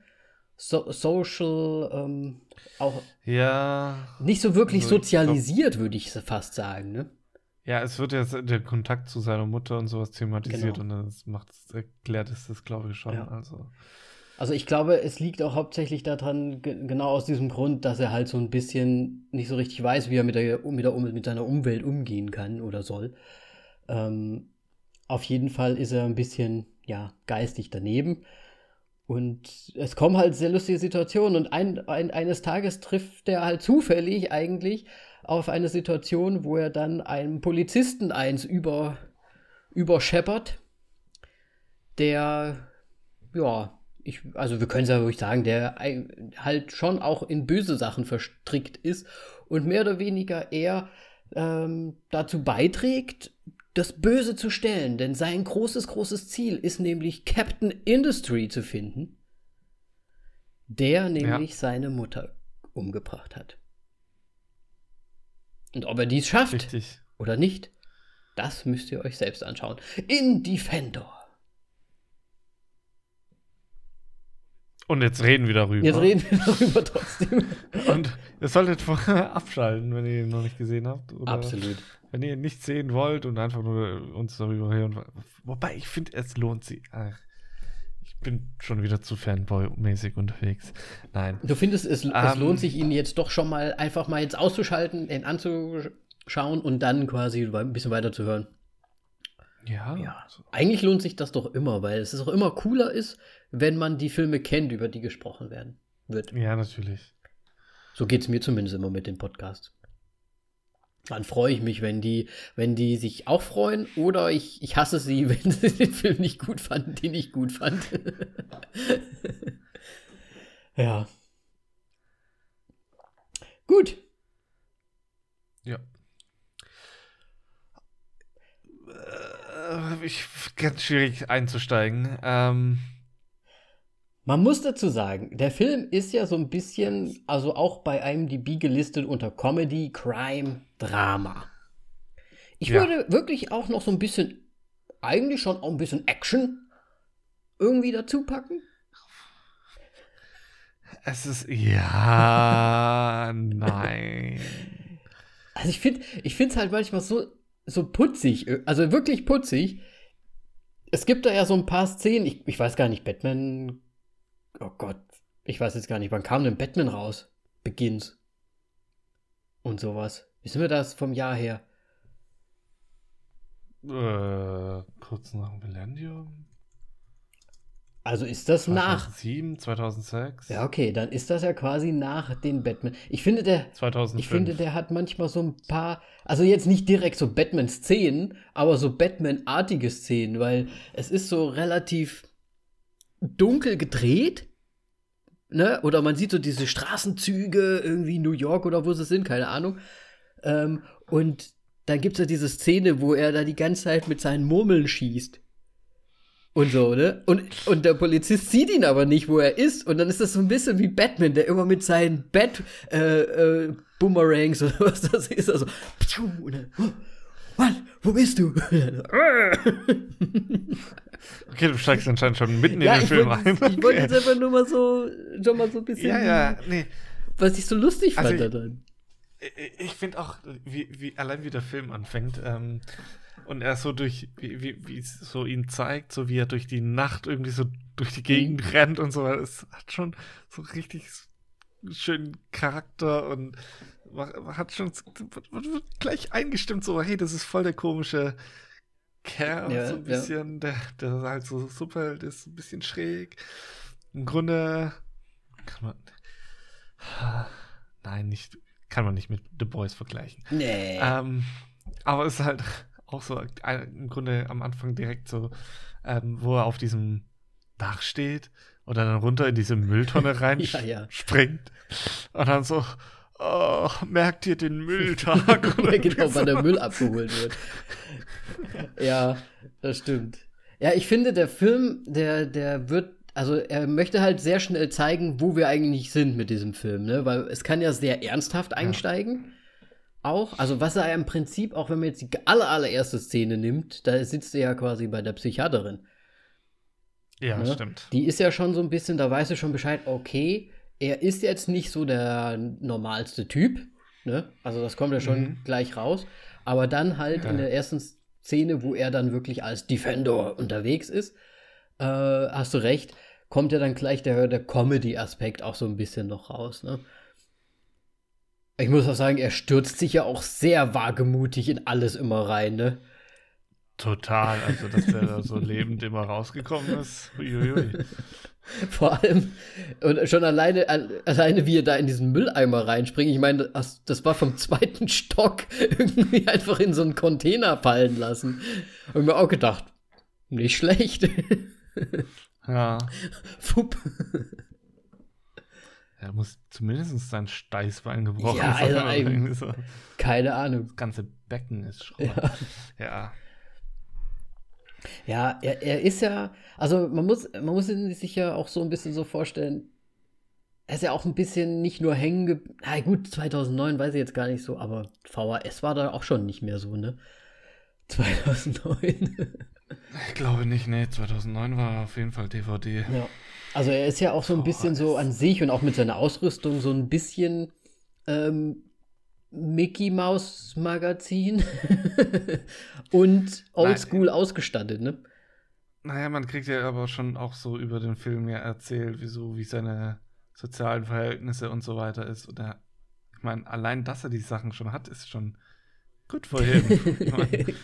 So, social, ähm, auch Ja. nicht so wirklich Also ich glaub- sozialisiert, würde ich fast sagen, ne? Ja, es wird jetzt der Kontakt zu seiner Mutter und sowas thematisiert Genau. und das macht erklärt ist das, glaube ich, schon. Ja. Also. Also ich glaube, es liegt auch hauptsächlich daran, ge genau aus diesem Grund, dass er halt so ein bisschen nicht so richtig weiß, wie er mit, der, mit, der, mit seiner Umwelt umgehen kann oder soll. Ähm, auf jeden Fall ist er ein bisschen, ja, geistig daneben. Und es kommen halt sehr lustige Situationen. Und ein, ein, eines Tages trifft er halt zufällig eigentlich auf eine Situation, wo er dann einem Polizisten eins über, überscheppert, der, ja, ich, also wir können es ja ruhig sagen, der halt schon auch in böse Sachen verstrickt ist und mehr oder weniger eher ähm, dazu beiträgt, das Böse zu stellen. Denn sein großes, großes Ziel ist nämlich Captain Industry zu finden, der nämlich seine Mutter umgebracht hat. Und ob er dies schafft Richtig. oder nicht, das müsst ihr euch selbst anschauen. In Defender. Und jetzt reden wir darüber. Jetzt reden wir darüber trotzdem. Und ihr solltet vorher abschalten, wenn ihr ihn noch nicht gesehen habt. Oder Absolut. Wenn ihr nicht sehen wollt und einfach nur uns darüber hören. Wobei, ich finde, es lohnt sich. Ach, ich bin schon wieder zu Fanboy-mäßig unterwegs. Nein. Du findest, es, es Ähm. lohnt sich, ihn jetzt doch schon mal einfach mal jetzt auszuschalten, ihn anzuschauen und dann quasi ein bisschen weiter zu hören. Ja. Ja. Eigentlich lohnt sich das doch immer, weil es auch immer cooler ist, wenn man die Filme kennt, über die gesprochen werden wird. Ja, natürlich. So geht es mir zumindest immer mit den Podcasts. Dann freue ich mich, wenn die, wenn die sich auch freuen, oder ich, ich hasse sie, [laughs] wenn sie den Film nicht gut fanden, den ich gut fand. [laughs] ja. Gut. Ja. Äh, Ich, ganz schwierig einzusteigen. Ähm, Man muss dazu sagen, der Film ist ja so ein bisschen, also auch bei IMDb gelistet unter Comedy, Crime, Drama. Ich Ja. würde wirklich auch noch so ein bisschen, eigentlich schon auch ein bisschen Action irgendwie dazu packen. es ist. Ja, [laughs] nein. Also ich finde ich es halt manchmal so, so putzig, äh, also wirklich putzig. Es gibt da ja so ein paar Szenen, ich, ich weiß gar nicht, Batman, oh Gott, ich weiß jetzt gar nicht, wann kam denn Batman raus? Begins. Und sowas. Wissen wir das vom Jahr her? Äh, kurz nach Millennium. Also ist das nach. 2007, 2006. Ja, okay, dann ist das ja quasi nach den Batman. Ich finde, der, 2005. ich finde, der hat manchmal so ein paar, also jetzt nicht direkt so Batman-Szenen, aber so Batman-artige Szenen, weil es ist so relativ dunkel gedreht. Ne? Oder man sieht so diese Straßenzüge, irgendwie New York oder wo sie sind, keine Ahnung. Ähm, und dann gibt es ja diese Szene, wo er da die ganze Zeit mit seinen Murmeln schießt. Und so, ne? Und, und der Polizist sieht ihn aber nicht, wo er ist. Und dann ist das so ein bisschen wie Batman, der immer mit seinen Bat äh, äh, oder was das ist. Also, und dann, was? Wo bist du? Okay, du steigst anscheinend schon mitten ja, in den Film wollte rein. ich wollte jetzt einfach nur mal so, schon mal so ein bisschen, ja, ja, nee. was ich so lustig Also fand ich- daran. Ich- Ich finde auch, wie, wie, allein wie der Film anfängt, ähm, und er so durch, wie, wie, wie es so ihn zeigt, so wie er durch die Nacht irgendwie so durch die Gegend Mhm. rennt und so, es hat schon so richtig schönen Charakter und hat schon, wird gleich eingestimmt, so, hey, das ist voll der komische Kerl, Ja, so ein ja. bisschen, der, der halt so Superheld ist, ein bisschen schräg. Im Grunde kann man, nein, nicht, kann man nicht mit The Boys vergleichen. Nee. Ähm, aber es ist halt auch so im Grunde am Anfang direkt so, ähm, wo er auf diesem Dach steht oder dann runter in diese Mülltonne [laughs] rein Ja, ja. springt und dann so, oh, merkt ihr den Mülltag? Ja, [laughs] genau, wann der Müll abgeholt wird. Ja, das stimmt. Ja, ich finde, der Film, der, der wird also er möchte halt sehr schnell zeigen, wo wir eigentlich sind mit diesem Film, ne? Weil es kann ja sehr ernsthaft einsteigen. Auch, also was er ja im Prinzip, auch wenn man jetzt die aller, allererste Szene nimmt, da sitzt er ja quasi bei der Psychiaterin. Ja, ne? stimmt. Die ist ja schon so ein bisschen, da weißt du schon Bescheid, okay, er ist jetzt nicht so der normalste Typ, ne? Also das kommt ja schon Mhm. gleich raus. Aber dann halt Ja. in der ersten Szene, wo er dann wirklich als Defender unterwegs ist, äh, hast du recht, kommt ja dann gleich der, der Comedy-Aspekt auch so ein bisschen noch raus, ne? Ich muss auch sagen, er stürzt sich ja auch sehr wagemutig in alles immer rein, ne? Total. Also, dass der da so [laughs] lebend immer rausgekommen ist. Uiuiui. [laughs] Vor allem, und schon alleine, al- alleine wie er da in diesen Mülleimer reinspringt, ich meine, das, das war vom zweiten Stock [laughs] irgendwie einfach in so einen Container fallen lassen. Und mir auch gedacht, nicht schlecht. Ja. Fupp. Er muss zumindest sein Steißbein gebrochen Ja, also sein. Keine Ahnung. Das ganze Becken ist Schrott. Ja. Ja, er, er ist ja, also man muss, man muss ihn sich ja auch so ein bisschen so vorstellen, er ist ja auch ein bisschen nicht nur hängen geblieben. Na gut, 2009 weiß ich jetzt gar nicht so, aber VHS war da auch schon nicht mehr so, ne? [laughs] 2009. Ich glaube nicht, nee. 2009 war auf jeden Fall DVD. ja. Also er ist ja auch so ein bisschen so an sich und auch mit seiner Ausrüstung so ein bisschen ähm, Mickey Maus Magazin [laughs] und oldschool ausgestattet, ne? Naja, man kriegt ja aber schon auch so über den Film ja erzählt, wieso, wie seine sozialen Verhältnisse und so weiter ist. Und er, ich meine, allein, dass er die Sachen schon hat, ist schon gut für ihn. Ich mein,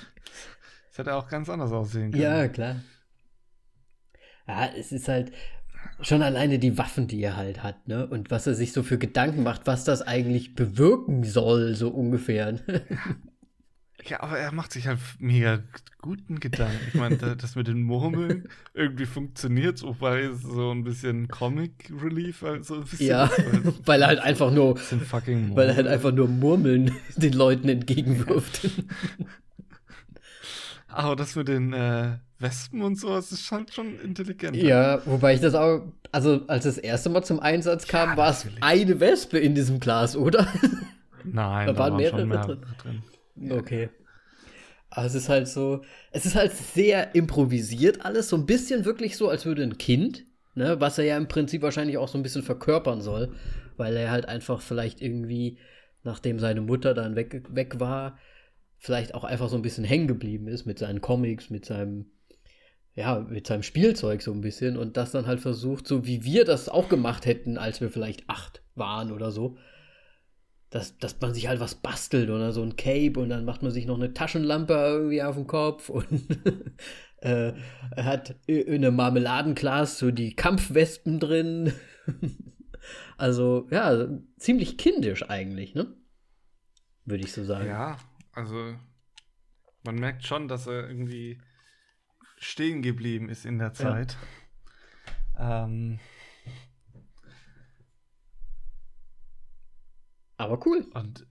das hätte auch ganz anders aussehen können. Ja, klar. Ja, es ist halt schon alleine die Waffen, die er halt hat, ne? Und was er sich so für Gedanken macht, was das eigentlich bewirken soll, so ungefähr. [laughs] Ja, aber er macht sich halt mega guten Gedanken. Ich meine, da- das mit den Murmeln irgendwie funktioniert, wobei es so ein bisschen Comic Relief halt so ein bisschen ja, ist, weil [laughs] er halt einfach nur, fucking Murmeln. [laughs] weil er halt einfach nur Murmeln den Leuten entgegenwirft. Aber das mit den äh, Wespen und so, das ist schon, schon intelligent. ja, wobei ich das auch, also als das erste Mal zum Einsatz kam, Ja, war es eine Wespe in diesem Glas, oder? [laughs] Nein, Da da, waren waren, mehrere drin. drin. Okay. Aber es ist halt so, es ist halt sehr improvisiert alles, so ein bisschen wirklich so, als würde ein Kind, ne, was er ja im Prinzip wahrscheinlich auch so ein bisschen verkörpern soll, weil er halt einfach vielleicht irgendwie, nachdem seine Mutter dann weg, weg war, vielleicht auch einfach so ein bisschen hängen geblieben ist mit seinen Comics, mit seinem, ja, mit seinem Spielzeug so ein bisschen und das dann halt versucht, so wie wir das auch gemacht hätten, als wir vielleicht acht waren oder so, dass, dass man sich halt was bastelt oder so ein Cape und dann macht man sich noch eine Taschenlampe irgendwie auf den Kopf und [laughs] äh, hat in einem Marmeladenglas so die Kampfwespen drin. [laughs] also, ja, ziemlich kindisch eigentlich, ne? Würde ich so sagen. Ja, also man merkt schon, dass er irgendwie stehen geblieben ist in der Zeit. Ähm, Aber cool. und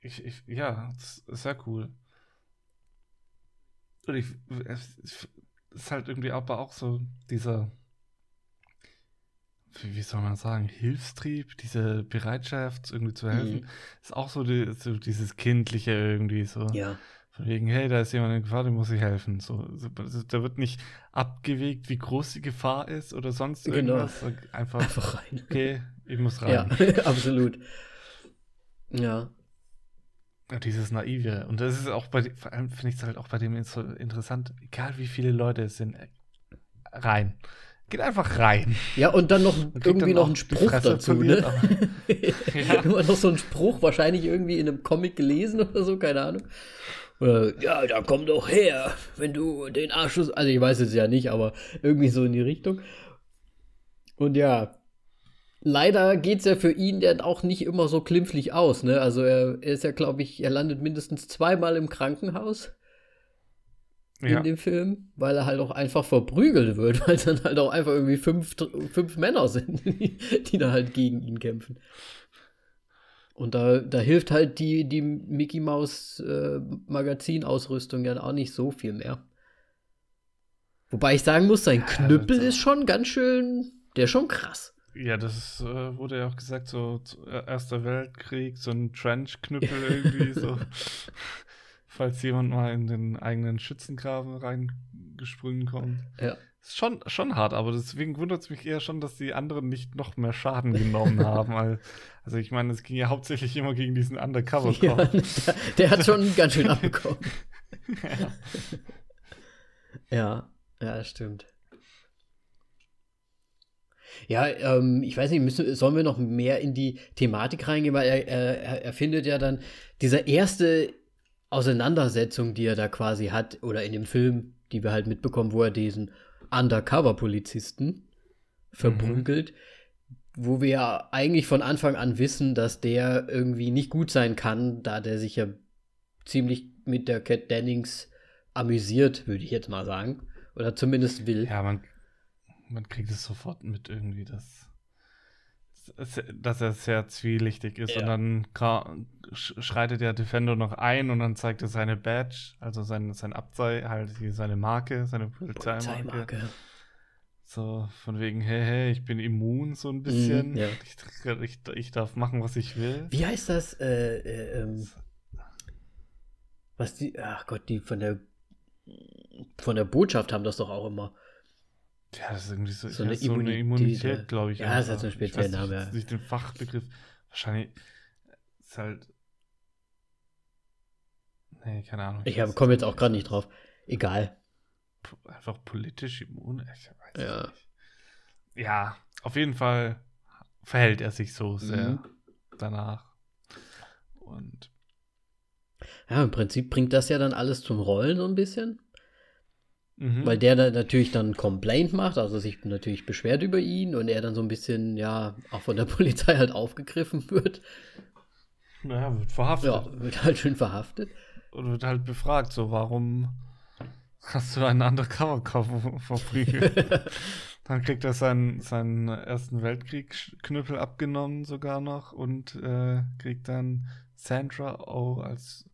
ich, ich, ja, sehr cool. Und ich, es ist halt irgendwie aber auch so dieser, wie, wie soll man sagen, Hilfstrieb, diese Bereitschaft, irgendwie zu helfen, Mhm. ist auch so, die, so dieses Kindliche irgendwie so. Ja. Von wegen, hey, da ist jemand in Gefahr, dem muss ich helfen. So, so, da wird nicht abgewegt, wie groß die Gefahr ist oder sonst Genau. irgendwas. So Einfach, Einfach rein. okay, ich muss rein. [laughs] Ja, absolut. Ja. Dieses Naive. Und das ist auch bei, dem- vor allem finde ich es halt auch bei dem so interessant, egal wie viele Leute es sind, äh, rein. Geht einfach rein. Ja, und dann noch kriegt irgendwie dann noch einen Spruch dazu, ne? [laughs] [laughs] Ja. Immer noch so ein Spruch, wahrscheinlich irgendwie in einem Comic gelesen oder so, keine Ahnung. Oder, ja, da komm doch her, wenn du den Arschluss. Also, ich weiß es ja nicht, aber irgendwie so in die Richtung. Und ja, leider geht es ja für ihn dann auch nicht immer so klimpflich aus, ne? Also, er, er ist ja, glaube ich, er landet mindestens zweimal im Krankenhaus Ja. in dem Film, weil er halt auch einfach verprügelt wird, [laughs] weil es dann halt auch einfach irgendwie fünf, fünf Männer sind, die, [laughs] die da halt gegen ihn kämpfen. Und da, da hilft halt die, die Mickey Maus äh, Magazinausrüstung ja auch nicht so viel mehr. Wobei ich sagen muss, sein Ja, Knüppel also- ist schon ganz schön, der ist schon krass. Ja, das äh, wurde ja auch gesagt, so äh, Erster Weltkrieg, so ein Trench-Knüppel [laughs] irgendwie, so. Falls jemand mal in den eigenen Schützengraben reingesprungen kommt. Ja. Ist schon, schon hart, aber deswegen wundert es mich eher schon, dass die anderen nicht noch mehr Schaden genommen [laughs] haben. Also ich meine, es ging ja hauptsächlich immer gegen diesen undercover Ja, der, der hat schon ganz schön abbekommen. [laughs] Ja, ja, das stimmt. Ja, ähm, ich weiß nicht, müssen, sollen wir noch mehr in die Thematik reingehen, weil er, er, er findet ja dann diese erste Auseinandersetzung, die er da quasi hat, oder in dem Film, die wir halt mitbekommen, wo er diesen Undercover-Polizisten verprügelt, wo wir ja eigentlich von Anfang an wissen, dass der irgendwie nicht gut sein kann, da der sich ja ziemlich mit der Cat Dennings amüsiert, würde ich jetzt mal sagen. Oder zumindest will. Ja, man, man kriegt es sofort mit irgendwie, dass, dass er sehr zwielichtig ist. Ja. Und dann schreitet der Defender noch ein und dann zeigt er seine Badge, also sein, sein Abzei, halt seine Marke, seine Polizeimarke. Polizeimarke. So von wegen, hey, hey, ich bin immun, so ein bisschen. Mhm, ja. ich, ich, ich darf machen, was ich will. Wie heißt das? Äh, äh, ähm, was die, ach Gott, die von der von der Botschaft haben das doch auch immer. Ja, das ist irgendwie so, So eine so eine Immunität, Immunität, ja. glaube ich. Ja, das hat einfach. so Ich weiß speziellen nicht. Nicht den Fachbegriff. Wahrscheinlich ist halt. Nee, keine Ahnung. Ich komme jetzt auch gerade nicht drauf. Egal. Einfach politisch immun. Ich weiß Ja. nicht. Ja, auf jeden Fall verhält er sich so sehr Mhm. danach. Und Ja, im Prinzip bringt das ja dann alles zum Rollen so ein bisschen. Mhm. Weil der da natürlich dann Complaint macht, also sich natürlich beschwert über ihn und er dann so ein bisschen, ja, auch von der [laughs] Polizei halt aufgegriffen wird. naja, wird verhaftet. Ja, wird halt schön verhaftet. Und wird halt befragt, so, warum hast du einen Undercover-Cover verprügelt? [laughs] Dann kriegt er seinen, seinen Ersten Weltkrieg-Knüppel abgenommen sogar noch und äh, kriegt dann Sandra O als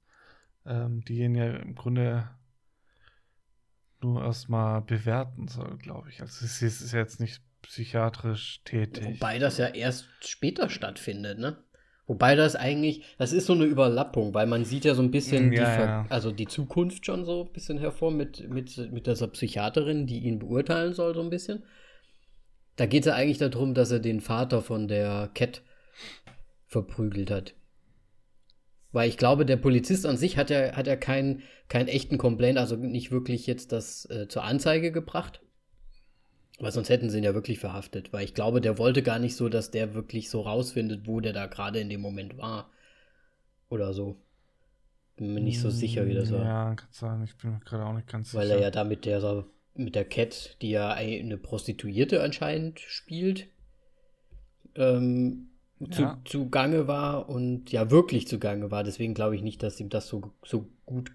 ähm, diejenige im Grunde nur erstmal bewerten soll, glaube ich. Also sie ist jetzt nicht psychiatrisch tätig. Wobei das ja erst später stattfindet, ne? Wobei das eigentlich, das ist so eine Überlappung, weil man sieht ja so ein bisschen Ja, die, ja. also die Zukunft schon so ein bisschen hervor mit, mit, mit dieser Psychiaterin, die ihn beurteilen soll, so ein bisschen. Da geht es ja eigentlich darum, dass er den Vater von der Cat verprügelt hat. Weil ich glaube, der Polizist an sich hat ja, hat ja keinen keinen echten Complaint, also nicht wirklich jetzt das äh, zur Anzeige gebracht. Weil sonst hätten sie ihn ja wirklich verhaftet. Weil ich glaube, der wollte gar nicht so, dass der wirklich so rausfindet, wo der da gerade in dem Moment war. Oder so. Bin mir nicht so sicher, wie das war. Ja, kann sein. Ich bin mir gerade auch nicht ganz Weil sicher. er ja da mit der, mit der Cat, die ja eine Prostituierte anscheinend spielt, ähm, zu, Ja. zugange war und ja wirklich zugange war. Deswegen glaube ich nicht, dass ihm das so, so gut.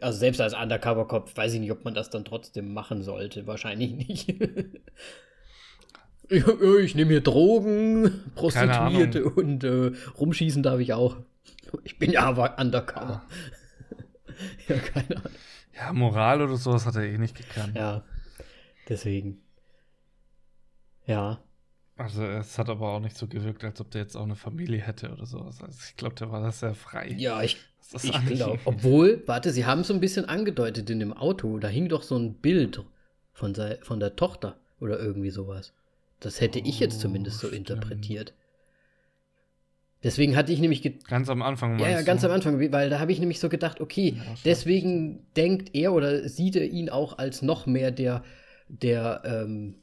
Also selbst als Undercover-Kopf weiß ich nicht, ob man das dann trotzdem machen sollte. Wahrscheinlich nicht. [laughs] ich ich nehme hier Drogen, Prostituierte und äh, rumschießen darf ich auch. Ich bin ja aber Undercover. [laughs] ja, keine Ahnung. Ja, Moral oder sowas hat er eh nicht gekannt. Ja, deswegen. Ja. Also es hat aber auch nicht so gewirkt, als ob der jetzt auch eine Familie hätte oder sowas. Also ich glaube, der war da sehr frei. Ja, ich, das ich glaube. [laughs] Obwohl, warte, sie haben es so ein bisschen angedeutet in dem Auto. Da hing doch so ein Bild von, sei, von der Tochter oder irgendwie sowas. Das hätte ich jetzt Oh, zumindest so stimmt. interpretiert. Deswegen hatte ich nämlich Ganz am Anfang Ja, ja, ganz du? am Anfang, weil da habe ich nämlich so gedacht, okay, Ja, deswegen denkt er oder sieht er ihn auch als noch mehr der, der ähm,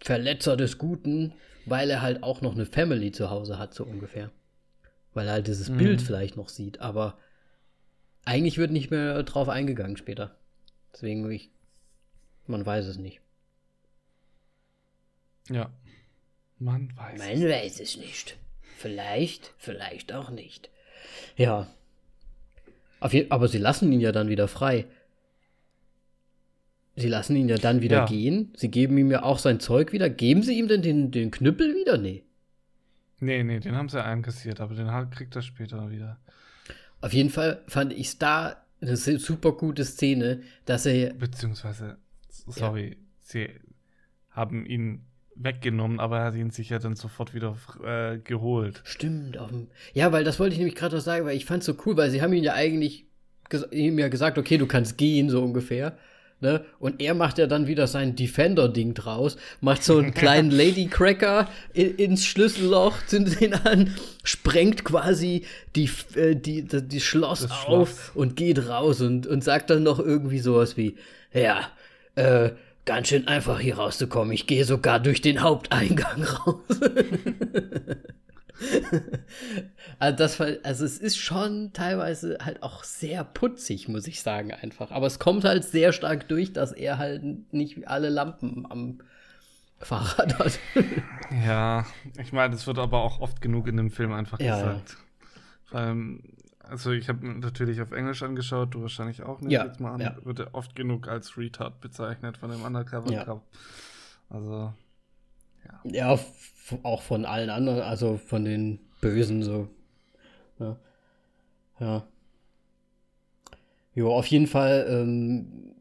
Verletzer des Guten, weil er halt auch noch eine Family zu Hause hat, so ungefähr. Weil er halt dieses Mhm. Bild vielleicht noch sieht, aber eigentlich wird nicht mehr drauf eingegangen später. Deswegen, ich, man weiß es nicht. Ja. Man weiß. Man weiß es nicht. Vielleicht, vielleicht auch nicht. Ja. Je aber sie lassen ihn ja dann wieder frei. Sie lassen ihn ja dann wieder Ja. gehen. Sie geben ihm ja auch sein Zeug wieder. Geben sie ihm denn den, den Knüppel wieder? Nee. Nee, nee, den haben sie einkassiert, aber den kriegt er später wieder. Auf jeden Fall fand ich da eine super gute Szene, dass er. Beziehungsweise sorry, ja. sie haben ihn weggenommen, aber er hat ihn sich ja dann sofort wieder äh, geholt. Stimmt. Ja, weil das wollte ich nämlich gerade noch sagen, weil ich fand es so cool, weil sie haben ihn ja eigentlich ihm ja gesagt, okay, du kannst gehen, so ungefähr. Ne? Und er macht ja dann wieder sein Defender-Ding draus, macht so einen kleinen [laughs] Ladycracker in, ins Schlüsselloch, zündet ihn an, sprengt quasi die, äh, die, die, die Schloss das auf Schloss. und geht raus und, und sagt dann noch irgendwie sowas wie, ja, äh, ganz schön einfach hier rauszukommen. Ich gehe sogar durch den Haupteingang [laughs] raus. [laughs] [laughs] also, das, also es ist schon teilweise halt auch sehr putzig, muss ich sagen, einfach. Aber es kommt halt sehr stark durch, dass er halt nicht alle Lampen am Fahrrad hat. [laughs] ja, ich meine, das wird aber auch oft genug in dem Film einfach ja, gesagt. Vor allem, also ich habe natürlich auf Englisch angeschaut, du wahrscheinlich auch nicht. Ja, jetzt mal an, ja. wird er oft genug als Retard bezeichnet von dem Undercover ja. Also ja. Ja, auch von allen anderen, also von den Bösen so. Ja. Ja. Jo, auf jeden Fall, ähm,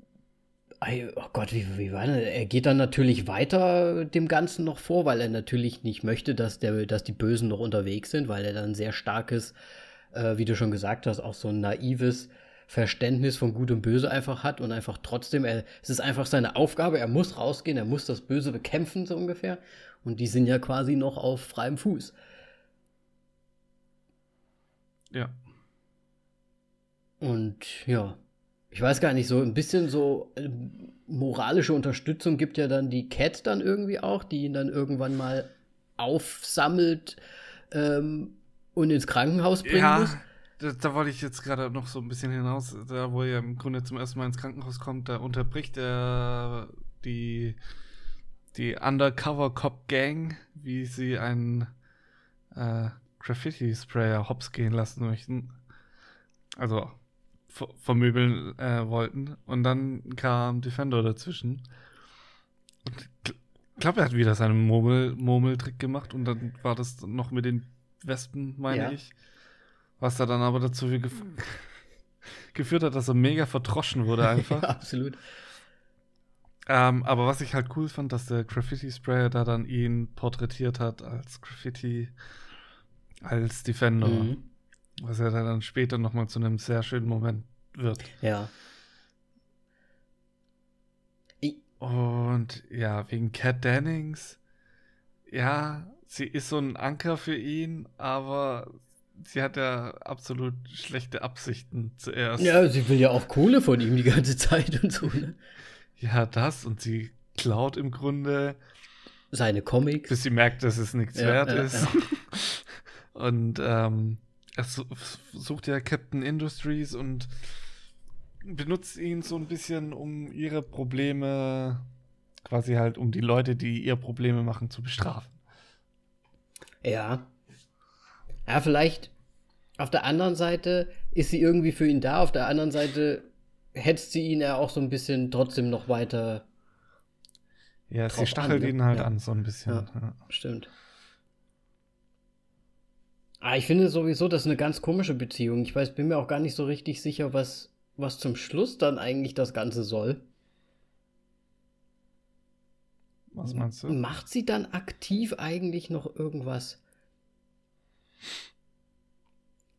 oh Gott, wie, wie war das? Er geht dann natürlich weiter dem Ganzen noch vor, weil er natürlich nicht möchte, dass, der, dass die Bösen noch unterwegs sind, weil er dann sehr starkes, äh, wie du schon gesagt hast, auch so ein naives Verständnis von Gut und Böse einfach hat und einfach trotzdem, er, es ist einfach seine Aufgabe, er muss rausgehen, er muss das Böse bekämpfen, so ungefähr. Und die sind ja quasi noch auf freiem Fuß. Ja. Und ja, ich weiß gar nicht, so ein bisschen so äh, moralische Unterstützung gibt ja dann die Cat dann irgendwie auch, die ihn dann irgendwann mal aufsammelt ähm, und ins Krankenhaus bringen ja, muss. Da, da wollte ich jetzt gerade noch so ein bisschen hinaus, da wo er im Grunde zum ersten Mal ins Krankenhaus kommt, da unterbricht er die die Undercover Cop Gang, wie sie einen äh, Graffiti-Sprayer hops gehen lassen möchten. Also vermöbeln äh, wollten. Und dann kam Defender dazwischen. Und ich glaube, er hat wieder seinen Murmel Murmeltrick gemacht und dann war das noch mit den Wespen, meine ja. ich. Was da dann aber dazu gef [laughs] geführt hat, dass er mega verdroschen wurde [laughs] einfach. ja, absolut. Ähm, aber was ich halt cool fand, dass der Graffiti-Sprayer da dann ihn porträtiert hat als Graffiti, als Defender. Mhm. Was ja dann später nochmal zu einem sehr schönen Moment wird. Ja. Und ja, wegen Cat Dennings, ja, sie ist so ein Anker für ihn, aber sie hat ja absolut schlechte Absichten zuerst. Ja, sie will ja auch Kohle von ihm die ganze Zeit und so, ne? Ja, das und sie klaut im Grunde seine Comics. Bis sie merkt, dass es nichts ja, wert ja, ist. Ja. [laughs] und ähm, er sucht ja Captain Industries und benutzt ihn so ein bisschen, um ihre Probleme, quasi halt, um die Leute, die ihr Probleme machen, zu bestrafen. Ja. Ja, vielleicht auf der anderen Seite ist sie irgendwie für ihn da, auf der anderen Seite hetzt sie ihn ja auch so ein bisschen trotzdem noch weiter. Ja, sie stachelt an, ne? ihn halt ja. an, so ein bisschen. Ja, ja. Stimmt. Ah, ich finde sowieso, das ist eine ganz komische Beziehung. Ich weiß, bin mir auch gar nicht so richtig sicher, was, was zum Schluss dann eigentlich das Ganze soll. Was meinst du? Macht sie dann aktiv eigentlich noch irgendwas?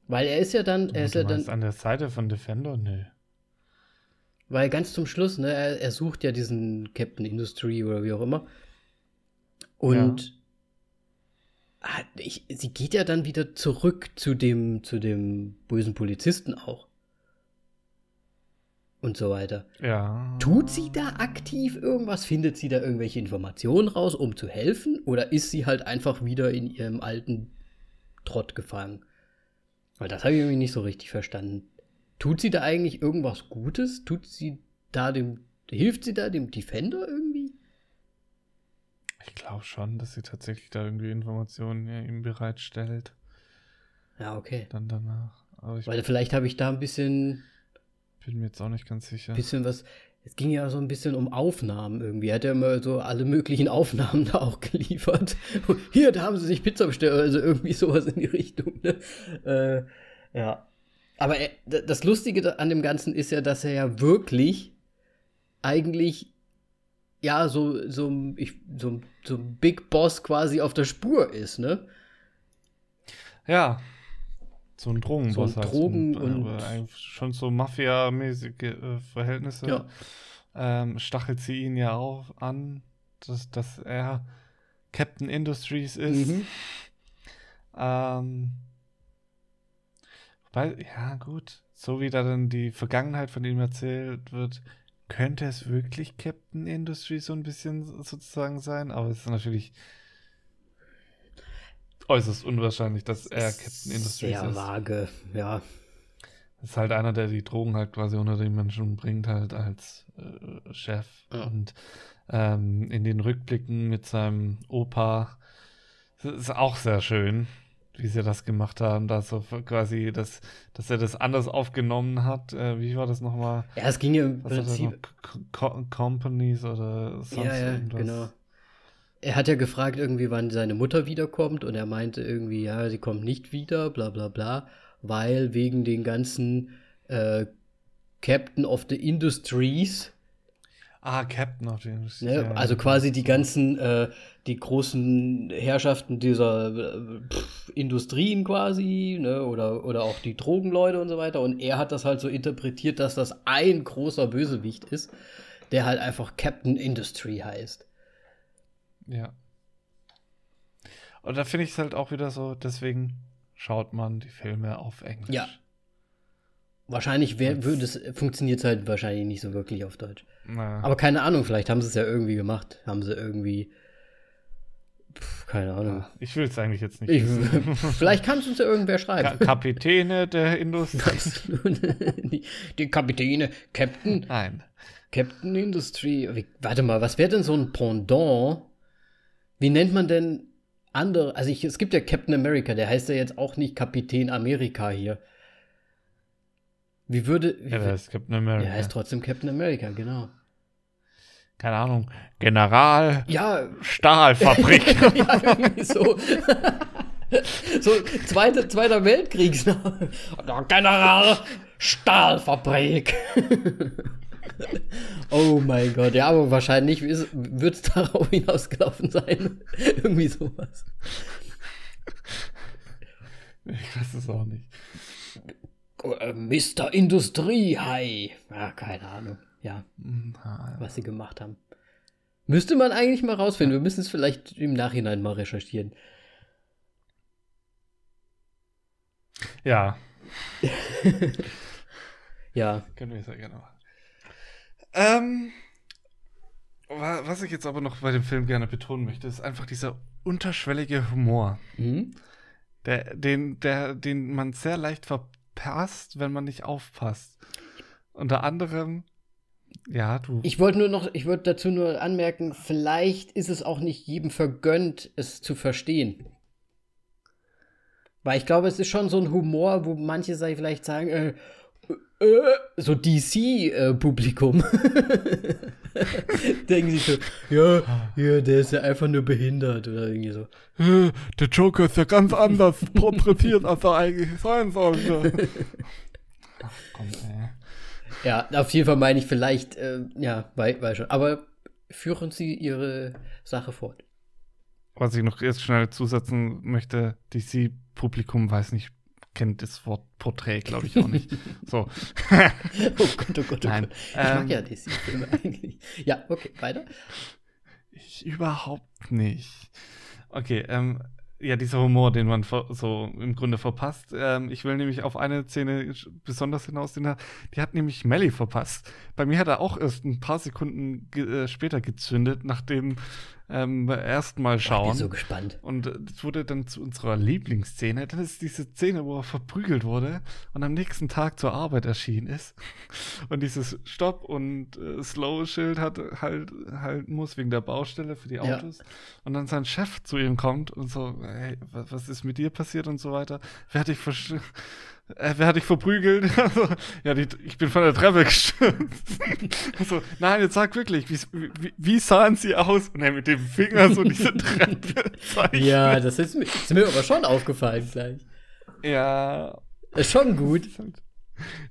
Weil er ist ja dann, er ist ja dann an der Seite von Defender, nö. Weil ganz zum Schluss, ne, er, er sucht ja diesen Captain Industry oder wie auch immer. Und ja. ich, sie geht ja dann wieder zurück zu dem, zu dem bösen Polizisten auch. Und so weiter. Ja. Tut sie da aktiv irgendwas? Findet sie da irgendwelche Informationen raus, um zu helfen? Oder ist sie halt einfach wieder in ihrem alten Trott gefangen? Weil das habe ich irgendwie nicht so richtig verstanden. Tut sie da eigentlich irgendwas Gutes? Tut sie da dem, hilft sie da dem Defender irgendwie? Ich glaube schon, dass sie tatsächlich da irgendwie Informationen ja, ihm bereitstellt. Ja, okay. Dann danach. Weil vielleicht habe ich da ein bisschen. Bin mir jetzt auch nicht ganz sicher. Bisschen was. Es ging ja so ein bisschen um Aufnahmen irgendwie. Er hat ja immer so alle möglichen Aufnahmen [laughs] da auch geliefert. [laughs] Hier, da haben sie sich Pizza bestellt, also irgendwie sowas in die Richtung. Ne? Äh, ja. Aber er, das Lustige an dem Ganzen ist ja, dass er ja wirklich eigentlich ja, so, so, ich, so, so ein Big Boss quasi auf der Spur ist, ne? Ja. So ein Drogenboss. So ein Drogen- halt. und- Aber eigentlich schon so Mafia-mäßige äh, Verhältnisse. Ja. Ähm, stachelt sie ihn ja auch an, dass, dass er Captain Industries ist. Mhm. Ähm, weil, ja, gut. So wie da dann die Vergangenheit von ihm erzählt wird, könnte es wirklich Captain Industries so ein bisschen sozusagen sein, aber es ist natürlich äußerst unwahrscheinlich, dass er Captain Industries Sehr ist. vage, ja. Das ist halt einer, der die Drogen halt quasi unter die Menschen bringt, halt als äh, Chef. Ja. Und ähm, in den Rückblicken mit seinem Opa ist auch sehr schön, wie sie das gemacht haben, da so quasi, dass, dass er das anders aufgenommen hat. Äh, wie war das nochmal? Ja, es ging ja im? Prinzip. Co Co Companies oder sonst Ja, ja, irgendwas? genau. Er hat ja gefragt, irgendwie, wann seine Mutter wiederkommt, und er meinte irgendwie, ja, sie kommt nicht wieder, bla bla bla, weil wegen den ganzen äh, Captain of the Industries, Ah, Captain of the Industry. ne? ja, also ja. quasi die ganzen, äh, die großen Herrschaften dieser äh, pff, Industrien quasi, ne? oder, oder auch die Drogenleute und so weiter. Und er hat das halt so interpretiert, dass das ein großer Bösewicht ist, der halt einfach Captain Industry heißt. Ja. Und da finde ich es halt auch wieder so, deswegen schaut man die Filme auf Englisch. Ja. Wahrscheinlich würde es, funktioniert es halt wahrscheinlich nicht so wirklich auf Deutsch. Na, Aber keine Ahnung, vielleicht haben sie es ja irgendwie gemacht. Haben sie irgendwie. Pff, keine Ahnung. ich will es eigentlich jetzt nicht Ich, [laughs] vielleicht kann es uns ja irgendwer Ka schreiben. Kapitäne der Industrie. [laughs] die, die Kapitäne, Captain, Nein. Captain Industry. Warte mal, was wäre denn so ein Pendant? Wie nennt man denn andere? Also ich, es gibt ja Captain America, der heißt ja jetzt auch nicht Kapitän Amerika hier. Wie würde. Wie, Ja, der ist Captain America. der heißt trotzdem Captain America, genau. Keine Ahnung. General Ja, Stahlfabrik. [laughs] ja, irgendwie so. [laughs] so, zweite, Zweiter Weltkriegsname. [laughs] General Stahlfabrik. Oh mein Gott, ja, aber wahrscheinlich wird es darauf [laughs] hinausgelaufen sein. Irgendwie sowas. ich weiß es auch nicht. Äh, Mr. Industriehai. Ja, keine Ahnung. Ja, Na, was sie gemacht haben. Müsste man eigentlich mal rausfinden. Wir müssen es vielleicht im Nachhinein mal recherchieren. Ja, [laughs] Ja. können wir sehr gerne machen. Ähm, wa- was ich jetzt aber noch bei dem Film gerne betonen möchte, ist einfach dieser unterschwellige Humor. Mhm. Der, den, der, den man sehr leicht verpasst, wenn man nicht aufpasst. Unter anderem, ja, du. Ich wollte nur noch, ich wollte dazu nur anmerken, vielleicht ist es auch nicht jedem vergönnt, es zu verstehen. Weil ich glaube, es ist schon so ein Humor, wo manche vielleicht sagen, äh, so DC-Publikum. [laughs] Denken sich so, ja, ja, der ist ja einfach nur behindert oder irgendwie so. Äh, der Joker ist ja ganz anders porträtiert, als er eigentlich sein sollte. Ach komm, ey. Ja, auf jeden Fall meine ich vielleicht, äh, ja, weiß, weiß schon. Aber führen Sie Ihre Sache fort. Was ich noch jetzt schnell zusetzen möchte, DC-Publikum weiß nicht, kennt das Wort Porträt, glaube ich auch nicht. [laughs] so. Oh Gott, oh Gott, oh Nein, Gott. Ich mag ähm, ja DC-Filme eigentlich. Ja, okay, weiter. Ich überhaupt nicht. Okay, ähm, ja, dieser Humor, den man so im Grunde verpasst. Ähm, ich will nämlich auf eine Szene besonders hinaus, die hat nämlich Melly verpasst. Bei mir hat er auch erst ein paar Sekunden ge äh, später gezündet, nach dem ähm, ersten Mal Ich bin schauen. so gespannt. Und äh, das wurde dann zu unserer Lieblingsszene. Dann ist diese Szene, wo er verprügelt wurde und am nächsten Tag zur Arbeit erschienen ist. [laughs] Und dieses Stopp- und äh, Slow-Schild hat halt halten muss wegen der Baustelle für die Ja. Autos. Und dann sein Chef zu ihm kommt und so, hey, wa- was ist mit dir passiert und so weiter. Wer hat dich versch äh, wer hat dich verprügelt? [laughs] Also, ja, die, ich bin von der Treppe gestürzt. [laughs] so, nein, jetzt sag wirklich, wie, wie, wie sahen sie aus? Und er mit dem Finger so [laughs] diese Treppe. Ja, das ist, mir- ist mir aber schon aufgefallen gleich. Ja, Ist schon gut.